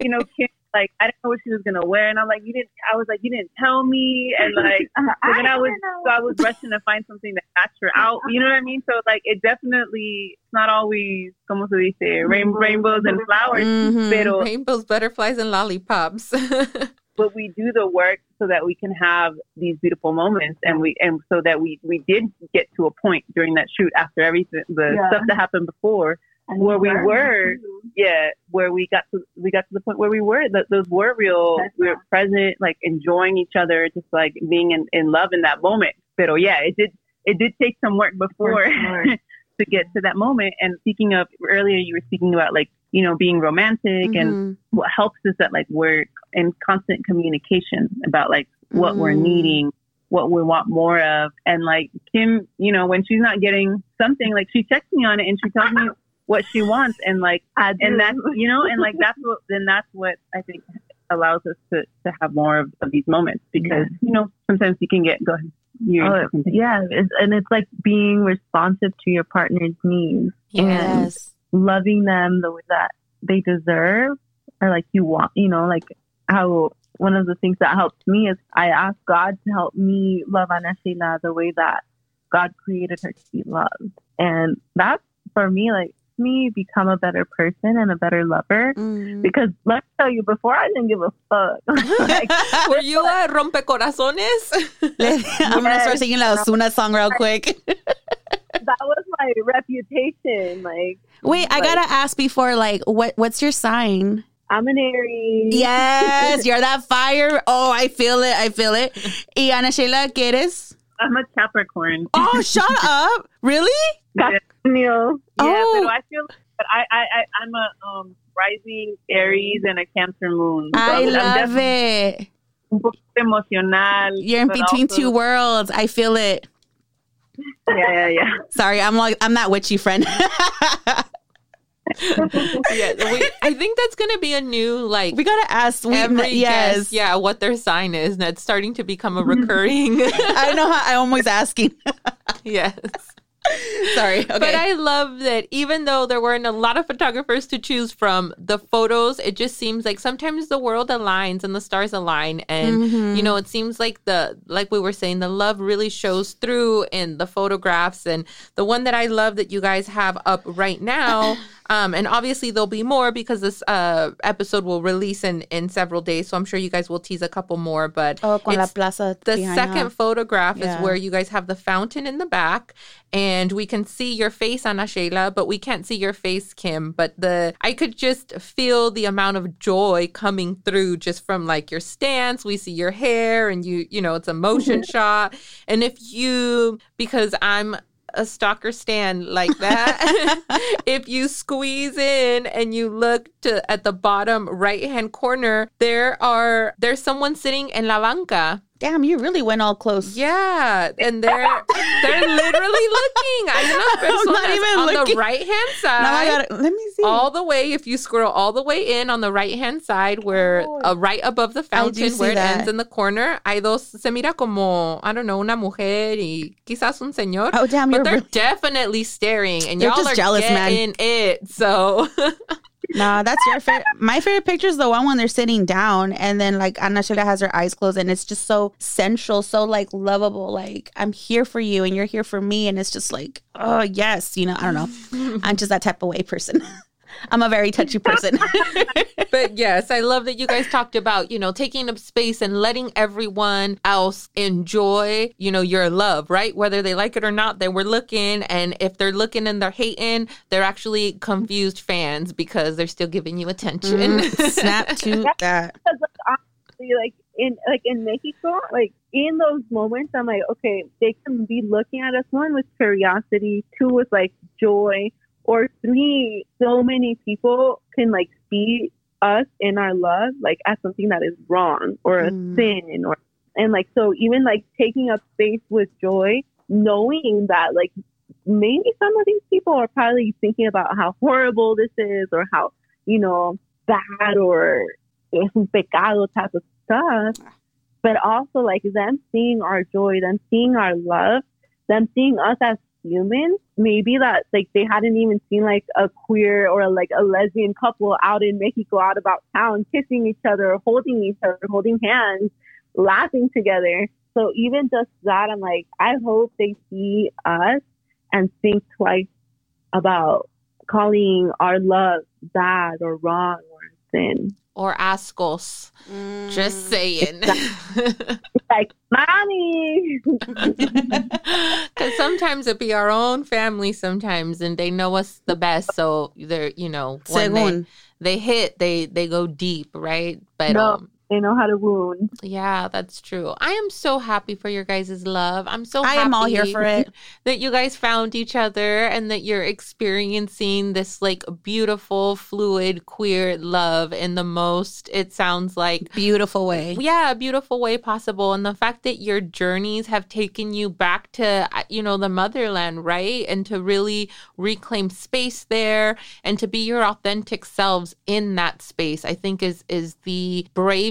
you know Kim like I didn't know what she was gonna wear and I'm like you didn't I was like you didn't tell me and like so then I was so I was rushing to find something that matched her out you know what I mean so like it definitely it's not always como se dice rain, rainbows and flowers Mhm. pero Rainbows, butterflies, and lollipops. but we do the work so that we can have these beautiful moments and we and so that we we did get to a point during that shoot after everything the Yeah. stuff that happened before And where we were yeah where we got to we got to the point where we were that those were real That's we were present like enjoying each other just like being in, in love in that moment but yeah it did it did take some work before to get to that moment and speaking of earlier you were speaking about like you know being romantic and Mhm. what helps is that like we're in constant communication about like what we're Mm. needing, what we want more of. And like Kim, you know, when she's not getting something, like she checks me on it and she tells me what she wants and like I do. and that's you know, and like that's what then that's what I think allows us to, to have more of, of these moments because, you know, sometimes you can get go ahead. Oh, yeah, it's, and it's like being responsive to your partner's needs and loving them the way that they deserve or like you want, you know, like how one of the things that helps me is I ask God to help me love Ana Sheila the way that God created her to be loved. And that's for me, like, me become a better person and a better lover. Mm. Because let me tell you, before I didn't give a fuck. like, Were you a rompecorazones? I'm gonna start singing the Osuna song real quick. that was my reputation. Like, Wait, I gotta ask before, like, what what's your sign? I'm an Aries. Yes, you're that fire. Oh, I feel it. I feel it. Y Ana Sheila, ¿qué eres? I'm a Capricorn. Oh, shut up. Really? Capricorn. Yeah, Oh. but I feel but I, I, I I'm a um rising Aries and a Cancer moon. So I I'm love definitely it. un poquito emocional. You're in between also- two worlds. I feel it. Yeah, yeah, yeah. Sorry, I'm like I'm that witchy friend. yeah, we, I think that's gonna be a new like we gotta ask. We, every yes, guest, yeah, what their sign is. And it's starting to become a recurring. I know. How, I'm always asking. yes. Sorry. Okay. But I love that even though there weren't a lot of photographers to choose from, the photos, it just seems like sometimes the world aligns and the stars align. And, Mhm. you know, it seems like the, like we were saying, the love really shows through in the photographs. And the one that I love that you guys have up right now, um, and obviously there'll be more because this uh, episode will release in, in several days. So I'm sure you guys will tease a couple more. But oh, con la plaza. the second huh? photograph Yeah. is where you guys have the fountain in the back, and we can see your face, Ana Sheila, but we can't see your face, Kim. But the I could just feel the amount of joy coming through just from like your stance. We see your hair, and you, you know, it's a motion shot. And if you, because I'm a stalker stand like that, if you squeeze in and you look to at the bottom right hand corner, there are there's someone sitting in la banca. Damn, you really went all close. Yeah, and they're they're literally looking. Hay unas I'm not even on the looking. right hand Now I side. got. Let me see. All the way, if you scroll all the way in on the right hand side, where Oh. uh, right above the fountain, where it that. ends in the corner, hay dos. Se mira como I don't know, una mujer y quizás un señor. oh damn, but they're Really, definitely staring, and They're y'all just are jealous, man. getting it. So nah, that's your favorite. My favorite picture is the one when they're sitting down, and then like Ana has her eyes closed, and it's just so sensual, so like lovable. Like I'm here for you, and you're here for me, and it's just like, oh yes, you know. I don't know. I'm just that type of way person. I'm a very touchy person. but yes, I love that you guys talked about, you know, taking up space and letting everyone else enjoy, you know, your love, right? Whether they like it or not, they were looking. And if they're looking and they're hating, they're actually confused fans because they're still giving you attention. Mm, Snap to that. because like honestly, like in like in Mexico, like in those moments, I'm like, okay, they can be looking at us one with curiosity, two with like joy, or three, so many people can like see us in our love like as something that is wrong or a Mm. sin or and like so even like taking up space with joy, knowing that like maybe some of these people are probably thinking about how horrible this is or how, you know, bad or es un pecado type of stuff. But also like them seeing our joy, them seeing our love, them seeing us as humans, maybe that like they hadn't even seen like a queer or like a lesbian couple out in Mexico out about town kissing each other, holding each other, holding hands, laughing together. So even just that, I'm like, I hope they see us and think twice about calling our love bad or wrong or sin. Or ascos. Mm. Just saying. It's like, mommy. Because sometimes it be our own family sometimes, and they know us the best. So they're, you know, when they, they hit, they they go deep, right? But No. um, they know how to wound. yeah, that's true. I am so happy for your guys' love. I'm so I happy am all here for it. that you guys found each other and that you're experiencing this like beautiful, fluid, queer love in the most, it sounds like Beautiful way. yeah, a beautiful way possible. And the fact that your journeys have taken you back to, uh, you know, the motherland, right? And to really reclaim space there and to be your authentic selves in that space, I think is, is the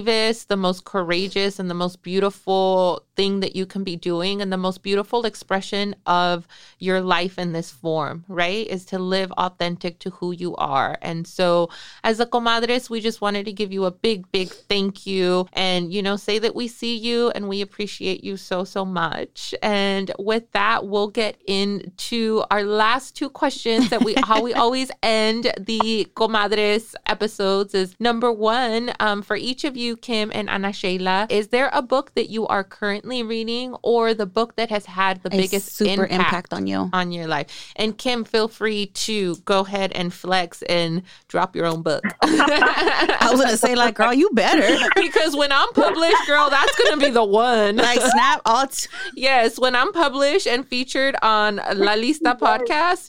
bravest, the most courageous, and the most beautiful thing that you can be doing and the most beautiful expression of your life in this form, right? Is to live authentic to who you are. And so as a comadres, we just wanted to give you a big, big thank you and, you know, say that we see you and we appreciate you so, so much. And with that, we'll get into our last two questions that we, how we always end the comadres episodes is number one, um, for each of you, Kim and Ana Sheila, is there a book that you are currently reading or the book that has had the A biggest super impact, impact on you. on your life? And Kim, feel free to go ahead and flex and drop your own book. I was gonna say, like, girl, you better. because when I'm published, girl, that's gonna be the one. Like snap all t- yes, when I'm published and featured on La Lista podcast.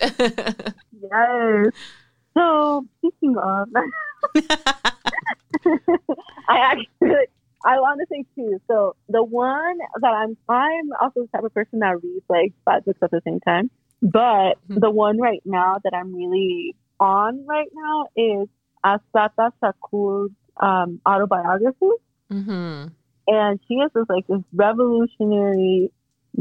Yes. So speaking of, I actually I want to say two. So the one that I'm I'm also the type of person that reads like five books at the same time. But Mhm. the one right now that I'm really on right now is Assata Shakur's um, autobiography hmm and she is just like this revolutionary,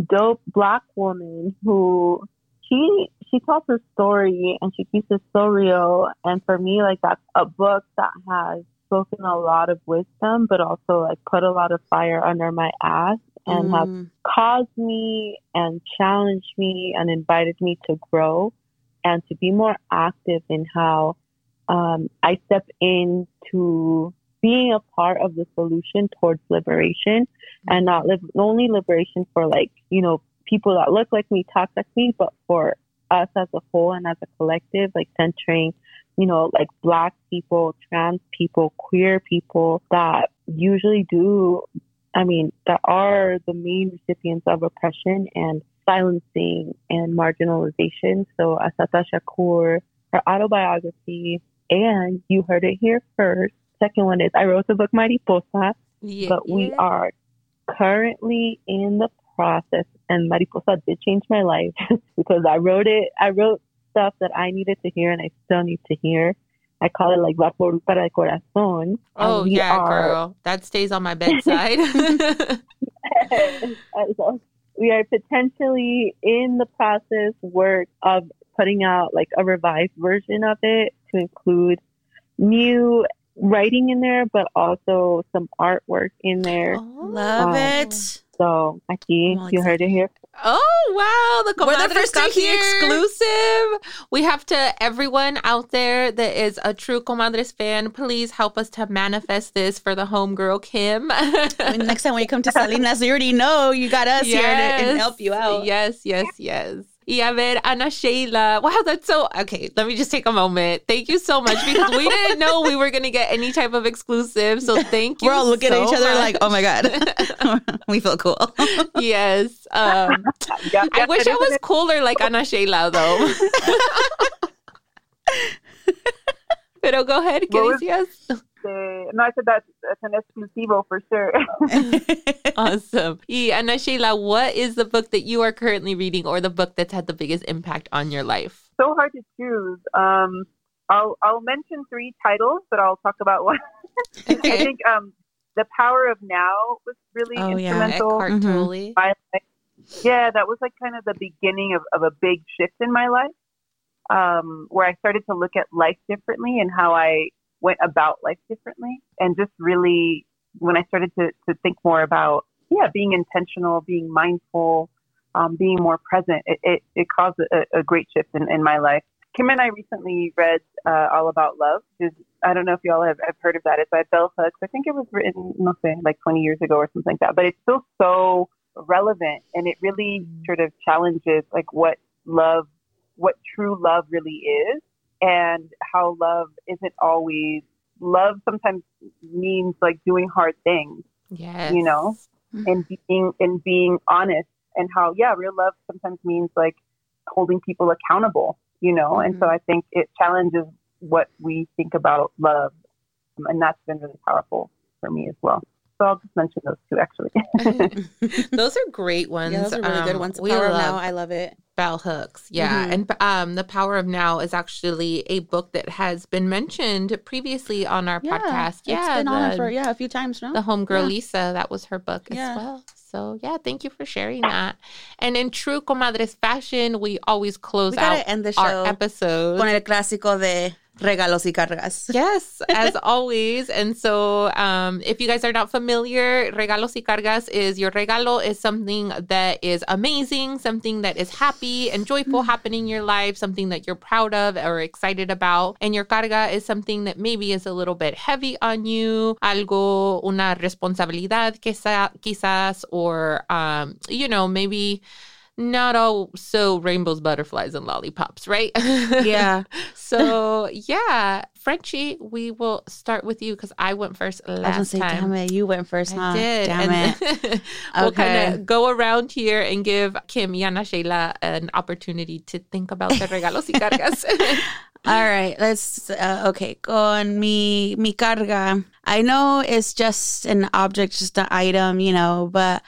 dope black woman who she she tells her story and she keeps it so real. And for me, like that's a book that has spoken a lot of wisdom, but also like put a lot of fire under my ass and has Mm. caused me and challenged me and invited me to grow and to be more active in how um, I step into being a part of the solution towards liberation and not live only liberation for like, you know, people that look like me, talk like me, but for us as a whole and as a collective, like centering, you know, like black people, trans people, queer people that usually do I mean, that are the main recipients of oppression and silencing and marginalization. So Assata Shakur, her autobiography, and you heard it here first. Second one is I wrote the book Mariposa, Yeah, but we are currently in the process, and Mariposa did change my life because I wrote it. I wrote stuff that I needed to hear, and I still need to hear. I call it like vapor para el corazón. Oh um, we yeah, are- girl. That stays on my bedside. we are potentially in the process work of putting out like a revised version of it to include new writing in there, but also some artwork in there. Love Oh. it. So aquí, I'm you heard it here. Oh wow, the We're the comadres first to got the hear. exclusive. We have to everyone out there that is a true comadres fan, please help us to manifest this for the homegirl Kim. I mean, next time when you come to Salinas, you already know you got us here to and help you out. Yes, yes, yes. Y a ver, Ana Sheila. Wow, that's so okay. Let me just take a moment. Thank you so much because we didn't know we were gonna get any type of exclusive. So thank you. We're all looking at each other like, oh my God. we feel cool. yes. Um, Yeah, I yeah, wish I was cooler like Ana Sheila though. Pero go ahead, ¿qué What was- decías? No, I said that's, that's an exclusivo for sure. Awesome. Y Ana Sheila, what is the book that you are currently reading or the book that's had the biggest impact on your life? so hard to choose. Um, I'll I'll mention three titles, but I'll talk about one. I think um, the Power of Now was really Oh, yeah. instrumental. Eckhart. Tolle. my. Yeah, that was like kind of the beginning of, of a big shift in my life, um, where I started to look at life differently and how I went about life differently, and just really when I started to to think more about yeah, being intentional, being mindful, um, being more present, it it, it caused a, a great shift in, in my life. Kim and I recently read uh, All About Love. Is, I don't know if y'all have, have heard of that. It's by Bell Hooks. I think it was written, no sé, like 20 years ago or something like that. But it's still so relevant, and it really sort of challenges like what love, what true love really is, and how love isn't always. Love sometimes means like doing hard things Yes. You know? and being and being honest and how yeah real love sometimes means like holding people accountable you know and so i think it challenges what we think about love Um, and that's been really powerful for me as well so i'll just mention those two actually Those are great ones. yeah, those are really good Um, ones. We Power of love Now, I love it. Bell Hooks. Yeah. Mhm. And um, The Power of Now is actually a book that has been mentioned previously on our podcast. it's Yeah. been on the, for yeah a few times now. the homegirl Yeah. Lisa, that was her book Yeah. as well. So yeah, thank you for sharing that. And in true comadres fashion, we always close we out end the our show episode. con el clásico de regalos y cargas. Yes, as always. And so, um, if you guys are not familiar, regalos y cargas is your regalo is something that is amazing, something that is happy and joyful happening in your life, something that you're proud of or excited about. And your carga is something that maybe is a little bit heavy on you, algo, una responsabilidad quizá, quizás, or, um, you know, maybe not all so rainbows, butterflies, and lollipops, right? Yeah. So yeah, Frenchie, we will start with you because I went first I was last say, time. damn it, you went first, huh? I did. Damn and it. we'll Okay. kind of go around here and give Kim, Yana, Sheila an opportunity to think about the regalos y cargas. All right, let's. Uh, okay, con mi mi carga. I know it's just an object, just an item, you know, but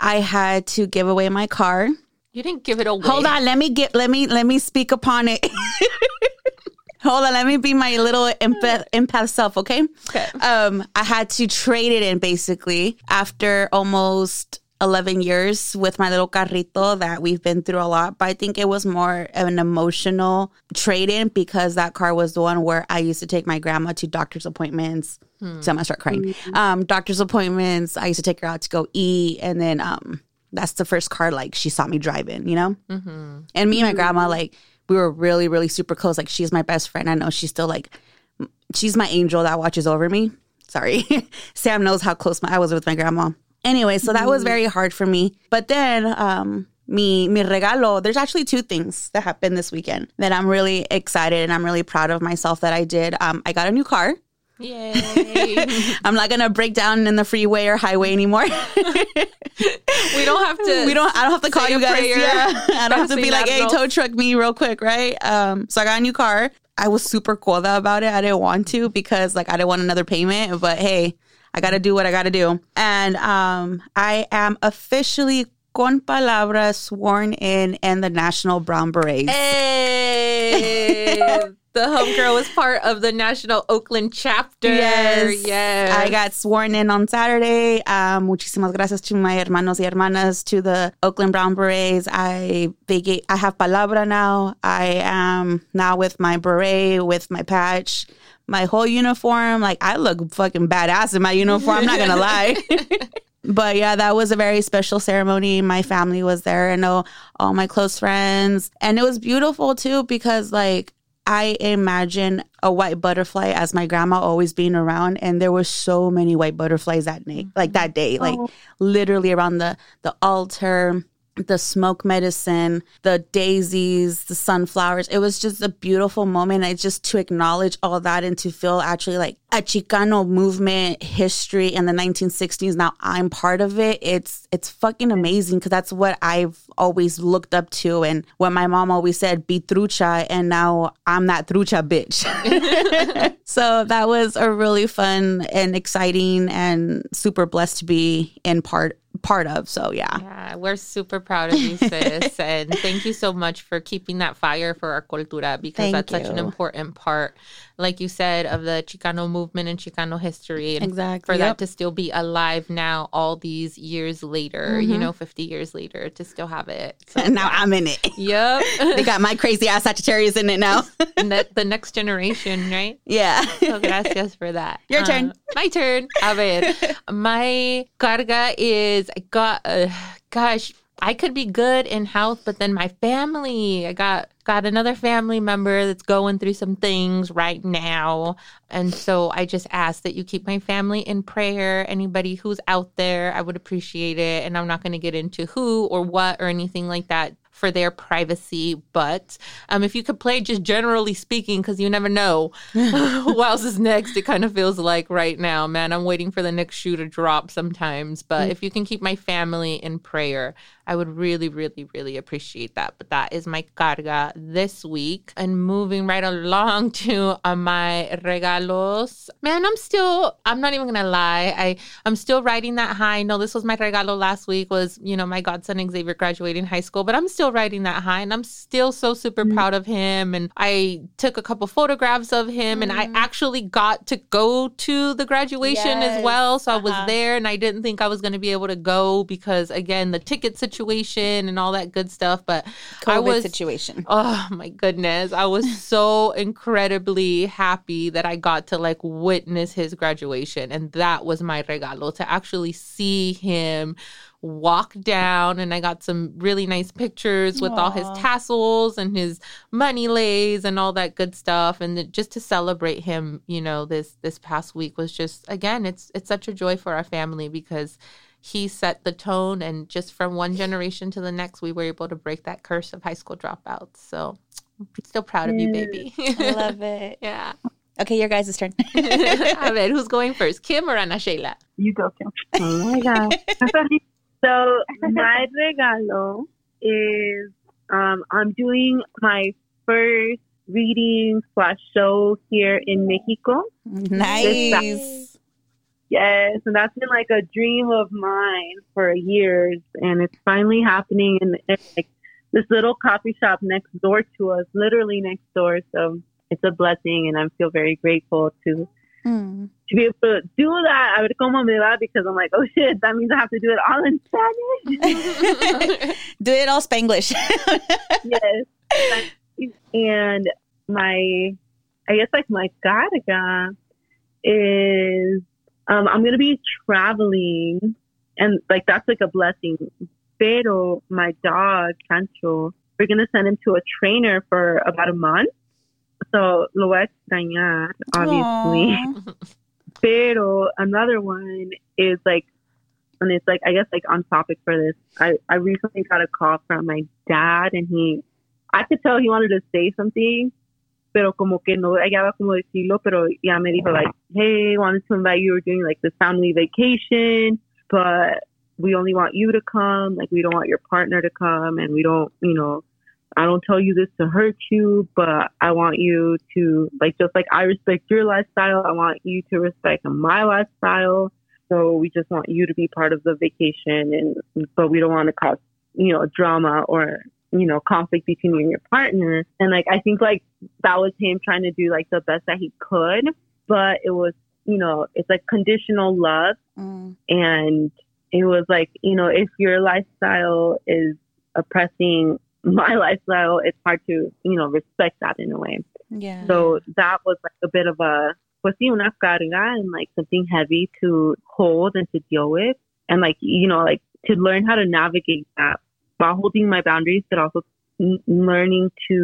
I had to give away my car. You didn't give it away. Hold on, let me get. Let me let me speak upon it. Hold on, let me be my little empath, empath self, okay? Okay. Um, I had to trade it in basically after almost 11 years with my little carrito that we've been through a lot. But I think it was more of an emotional trade in because that car was the one where I used to take my grandma to doctor's appointments. So I'm gonna start crying. Um, doctor's appointments. I used to take her out to go eat, and then um, that's the first car like she saw me driving. You know. Mm-hmm. And me and my grandma, like, we were really, really super close. Like, she's my best friend. I know she's still like, she's my angel that watches over me. Sorry. Sam knows how close my, I was with my grandma. Anyway, so that was very hard for me. But then, um, mi, mi regalo, there's actually two things that happened this weekend that I'm really excited and I'm really proud of myself that I did. Um, I got a new car. Yay. I'm not gonna break down in the freeway or highway anymore. we don't have to. we don't. I don't have to call you guys. prayer. Yeah, I don't have to be like, "Hey, tow truck me real quick," right? Um, so I got a new car. I was super cool about it. I didn't want to because like I didn't want another payment, but hey, I got to do what I got to do. And um, I am officially con palabras sworn in in the National Brown Berets. Hey, the homegirl was part of the National Oakland chapter. Yes. yes. I got sworn in on Saturday. Um, muchísimas gracias to my hermanos y hermanas to the Oakland Brown Berets. I they gave, I have palabra now. I am now with my beret, with my patch, my whole uniform. Like I look fucking badass in my uniform. I'm not gonna lie. But yeah, that was a very special ceremony. My family was there. I know all my close friends. And it was beautiful too because like I imagine a white butterfly as my grandma always being around and there were so many white butterflies that night like that day like oh. literally around the the altar the smoke medicine, the daisies, the sunflowers. It was just a beautiful moment. I just to acknowledge all that and to feel actually like a Chicano movement history in the 1960s. Now I'm part of it. It's it's fucking amazing because that's what I've always looked up to and what my mom always said, be trucha, and now I'm that trucha bitch. so that was a really fun and exciting and super blessed to be in part part of. So yeah. Yeah, we're super proud of you, sis. and thank you so much for keeping that fire for our cultura because Thank that's such an important part, like you said, of the Chicano movement and Chicano history. And Exactly. for that to still be alive now, all these years later, you know, 50 years later, to still have it. So, And now I'm in it. yep. they got my crazy ass Sagittarius in it now. The next generation, right? yeah. So gracias for that. Your turn. Uh, my turn. A ver, my carga is I got. Uh, gosh, I could be good in health, but then my family. I got got another family member that's going through some things right now, and so I just ask that you keep my family in prayer. Anybody who's out there, I would appreciate it. And I'm not going to get into who or what or anything like that for their privacy. But um, if you could play just generally speaking, because you never know who else is next, it kind of feels like right now, man. I'm waiting for the next shoe to drop sometimes. But if you can keep my family in prayer, I would really, really, really appreciate that. But that is my carga this week. And moving right along to uh, my regalos. Man, I'm still, I'm not even gonna lie. I, I'm still riding that high. No, this was my regalo last week was, you know, my godson Xavier graduating high school, but I'm still riding that high and I'm still so super proud of him. And I took a couple photographs of him and I actually got to go to the graduation as well. So I was Uh-huh. there and I didn't think I was to be able to go because again, the ticket situation and all that good stuff. But I COVID was situation. Oh my goodness. I was so incredibly happy that I got to like witness his graduation. And that was my regalo to actually see him walk down. And I got some really nice pictures with all his tassels and his money leis and all that good stuff. And then just to celebrate him, you know, this this past week was just again, it's it's such a joy for our family because he set the tone and just from one generation to the next we were able to break that curse of high school dropouts so I'm still proud of you baby I love it. yeah Okay, your guys' turn. a ver who's going first kim or ana sheila You go, Kim. Oh my god. so my regalo is um, I'm doing my first reading slash show here in Mexico. nice. Yes, and that's been like a dream of mine for years, and it's finally happening And it's like this little coffee shop next door to us, literally next door. So it's a blessing, and I feel very grateful to Mm. to be able to do that. I would como me va because I'm like, oh shit, that means I have to do it all in Spanish. Do it all Spanglish. yes. And my, I guess like my carga is, um, I'm going to be traveling and like that's like a blessing. Pero my dog, Sancho, we're going to send him to a trainer for about a month. So lo voy a extrañar, obviously. Pero another one is like, and it's like, I guess like on topic for this, I, I recently got a call from my dad and he, I could tell he wanted to say something, pero como que no hallaba como decirlo, pero ya me dijo like, hey, wanted to invite you, we're doing like this family vacation, but we only want you to come, like we don't want your partner to come and we don't, you know, I don't tell you this to hurt you, but I want you to like just like I respect your lifestyle, I want you to respect my lifestyle. So we just want you to be part of the vacation and but we don't want to cause, you know, drama or, you know, conflict between you and your partner. And like I think like that was him trying to do like the best that he could, but it was, you know, it's like conditional love Mm. and it was like you know if your lifestyle is oppressing my lifestyle it's hard to you know respect that in a way Yeah. so that was like a bit of a pues sí, una carga and like something heavy to hold and to deal with and like you know like to learn how to navigate that while holding my boundaries but also n- learning to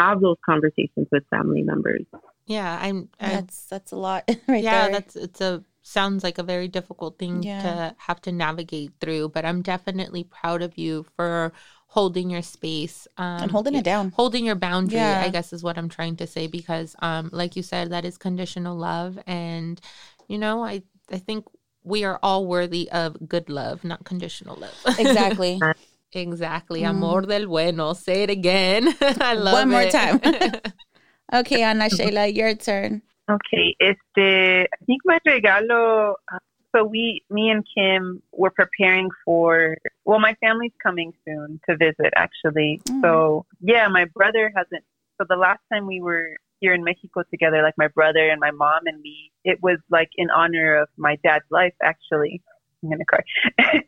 have those conversations with family members yeah i'm I, that's that's a lot right yeah there. that's it's a sounds like a very difficult thing Yeah. to have to navigate through. But I'm definitely proud of you for holding your space um, and holding it down. holding your boundary Yeah. i guess is what i'm trying to say because um like you said that is conditional love and you know i i think we are all worthy of good love not conditional love Exactly. exactly Mm. amor del bueno say it again i love it. One more it. time. okay, Ana Sheila, your turn. Okay, este, I think my regalo. uh, So we, me and Kim, were preparing for. Well, my family's coming soon to visit, actually. Mm. So yeah, my brother hasn't. So the last time we were here in Mexico together, like my brother and my mom and me, it was like in honor of my dad's life. Actually, I'm gonna cry.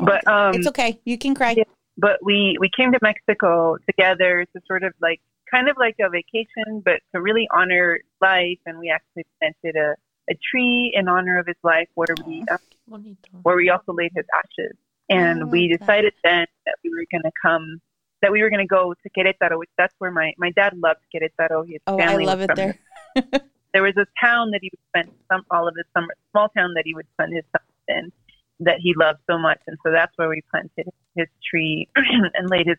but um, it's okay. You can cry. yeah. but we we came to Mexico together to sort of like kind of like a vacation, but to really honor life. And we actually planted a, a tree in honor of his life, where we uh, Bonito. where we also laid his ashes. And Oh, we decided then that we were going to come, that we were going to go to Querétaro, which that's where my my dad loved Querétaro. His Oh, I family love it from there. there was a town that he would spend some all of his summer small town that he would spend his summers in that he loved so much and so that's where we planted his tree and laid his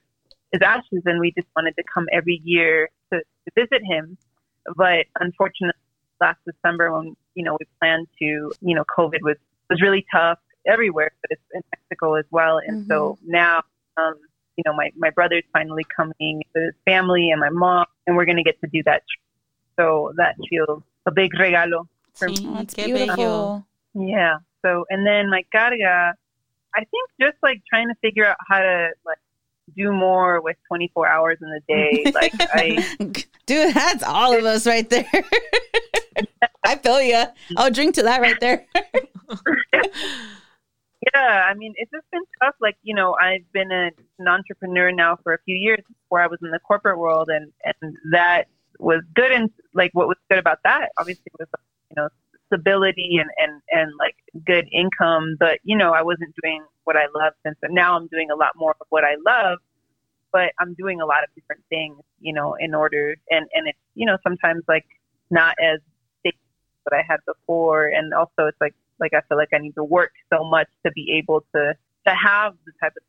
his ashes and we just wanted to come every year to, to visit him but unfortunately last december when you know we planned to you know covid was was really tough everywhere but it's in mexico as well and so now um you know my my brother's finally coming with his family and my mom and we're going to get to do that so that feels a big regalo. For Sí, qué bello. Yeah. So and then my carga, I think just like trying to figure out how to like do more with 24 hours in the day. Like I, Dude, that's all of us right there. I feel you. I'll drink to that right there. yeah. I mean, it's just been tough. Like you know, I've been a, an entrepreneur now for a few years before I was in the corporate world, and and that was good. And like what was good about that, obviously, was you know stability and and and like good income. But you know, I wasn't doing what I loved, and so now I'm doing a lot more of what I love. But I'm doing a lot of different things, you know, in order, and and it's you know sometimes like not as stable as I had before, and also it's like like I feel like I need to work so much to be able to to have the type of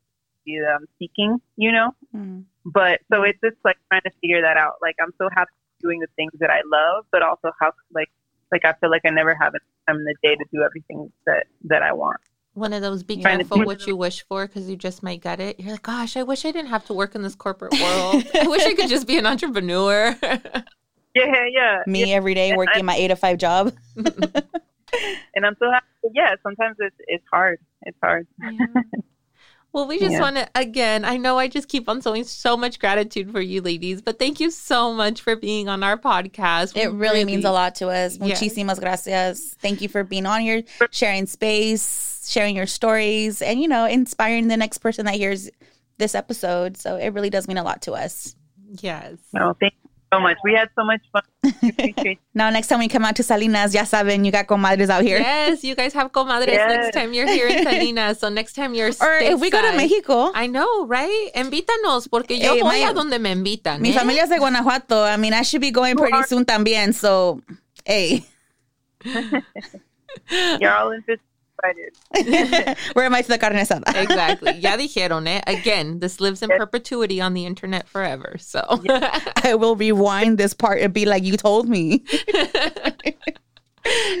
that I'm seeking, you know. Mm. But so it's just like trying to figure that out. Like I'm so happy doing the things that I love, but also how like like I feel like I never have enough time in the day to do everything that that I want. One of those be Trying careful think- what you wish for because you just might get it. You're like, gosh, I wish I didn't have to work in this corporate world. I wish I could just be an entrepreneur. Yeah, yeah. Me every day And working my eight to five job. And I'm so happy. Yeah, sometimes it's it's hard. It's hard. Yeah. Well, we just Yeah. want to, again, I know I just keep on showing so much gratitude for you ladies, but thank you so much for being on our podcast. It We really, means a lot to us. Yes. Muchísimas gracias. Thank you for being on here, sharing space, sharing your stories, and you know, inspiring the next person that hears this episode. So it really does mean a lot to us. Yes. No, thank you so much. We had so much fun. now, next time we come out to Salinas, ya saben, you got comadres out here. Yes, you guys have comadres next time you're here in Salinas. So next time you're Or if we go to Mexico. I know, right? Invítanos, porque yo hey, voy my, a donde me invitan. Mi eh? familia's de Guanajuato. I mean, I should be going pretty soon también. So, hey. you're all in 15 excited. Where to the carne asada? exactly. Ya dijeron it. Again, this lives in yes. perpetuity on the internet forever. So. I will rewind this part and be like, you told me.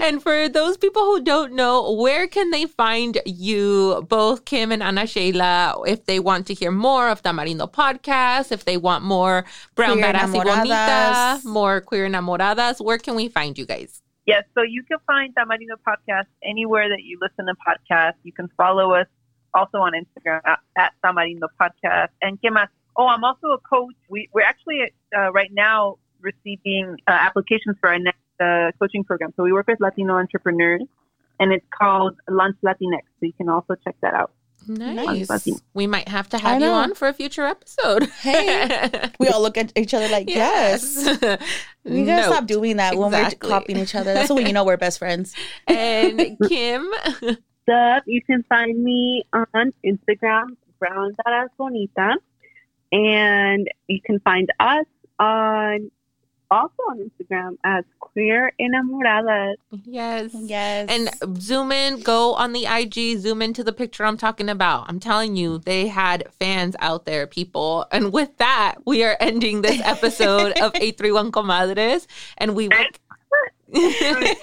and for those people who don't know, where can they find you, both Kim and Ana Sheila, if they want to hear more of Tamarindo podcast, if they want more Brown Queer y Bonita, more Queer Enamoradas, where can we find you guys? Yes, so you can find Tamarindo Podcast anywhere that you listen to podcasts. You can follow us also on Instagram at, Tamarindo Podcast. And ¿qué más? Oh, I'm also a coach. We, we're actually uh, right now receiving uh, applications for our next uh, coaching program. So we work with Latino entrepreneurs, and it's called Lunch Latinx. So you can also check that out. Nice. We might have to have you on for a future episode. Hey. We all look at each other like, yes. We gotta Note. stop doing that when Exactly. we're copying each other. That's when you know we're best friends. And Kim, up. You can find me on Instagram, Brown Badass Bonita, and you can find us on also on Instagram as Queer Enamoradas. Yes. Yes. And zoom in, go on the IG, zoom into the picture I'm talking about. I'm telling you, they had fans out there, people. And with that, we are ending this episode of 831 Comadres. And we will,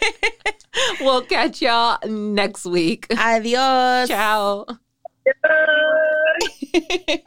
we'll catch y'all next week. Adios. Ciao.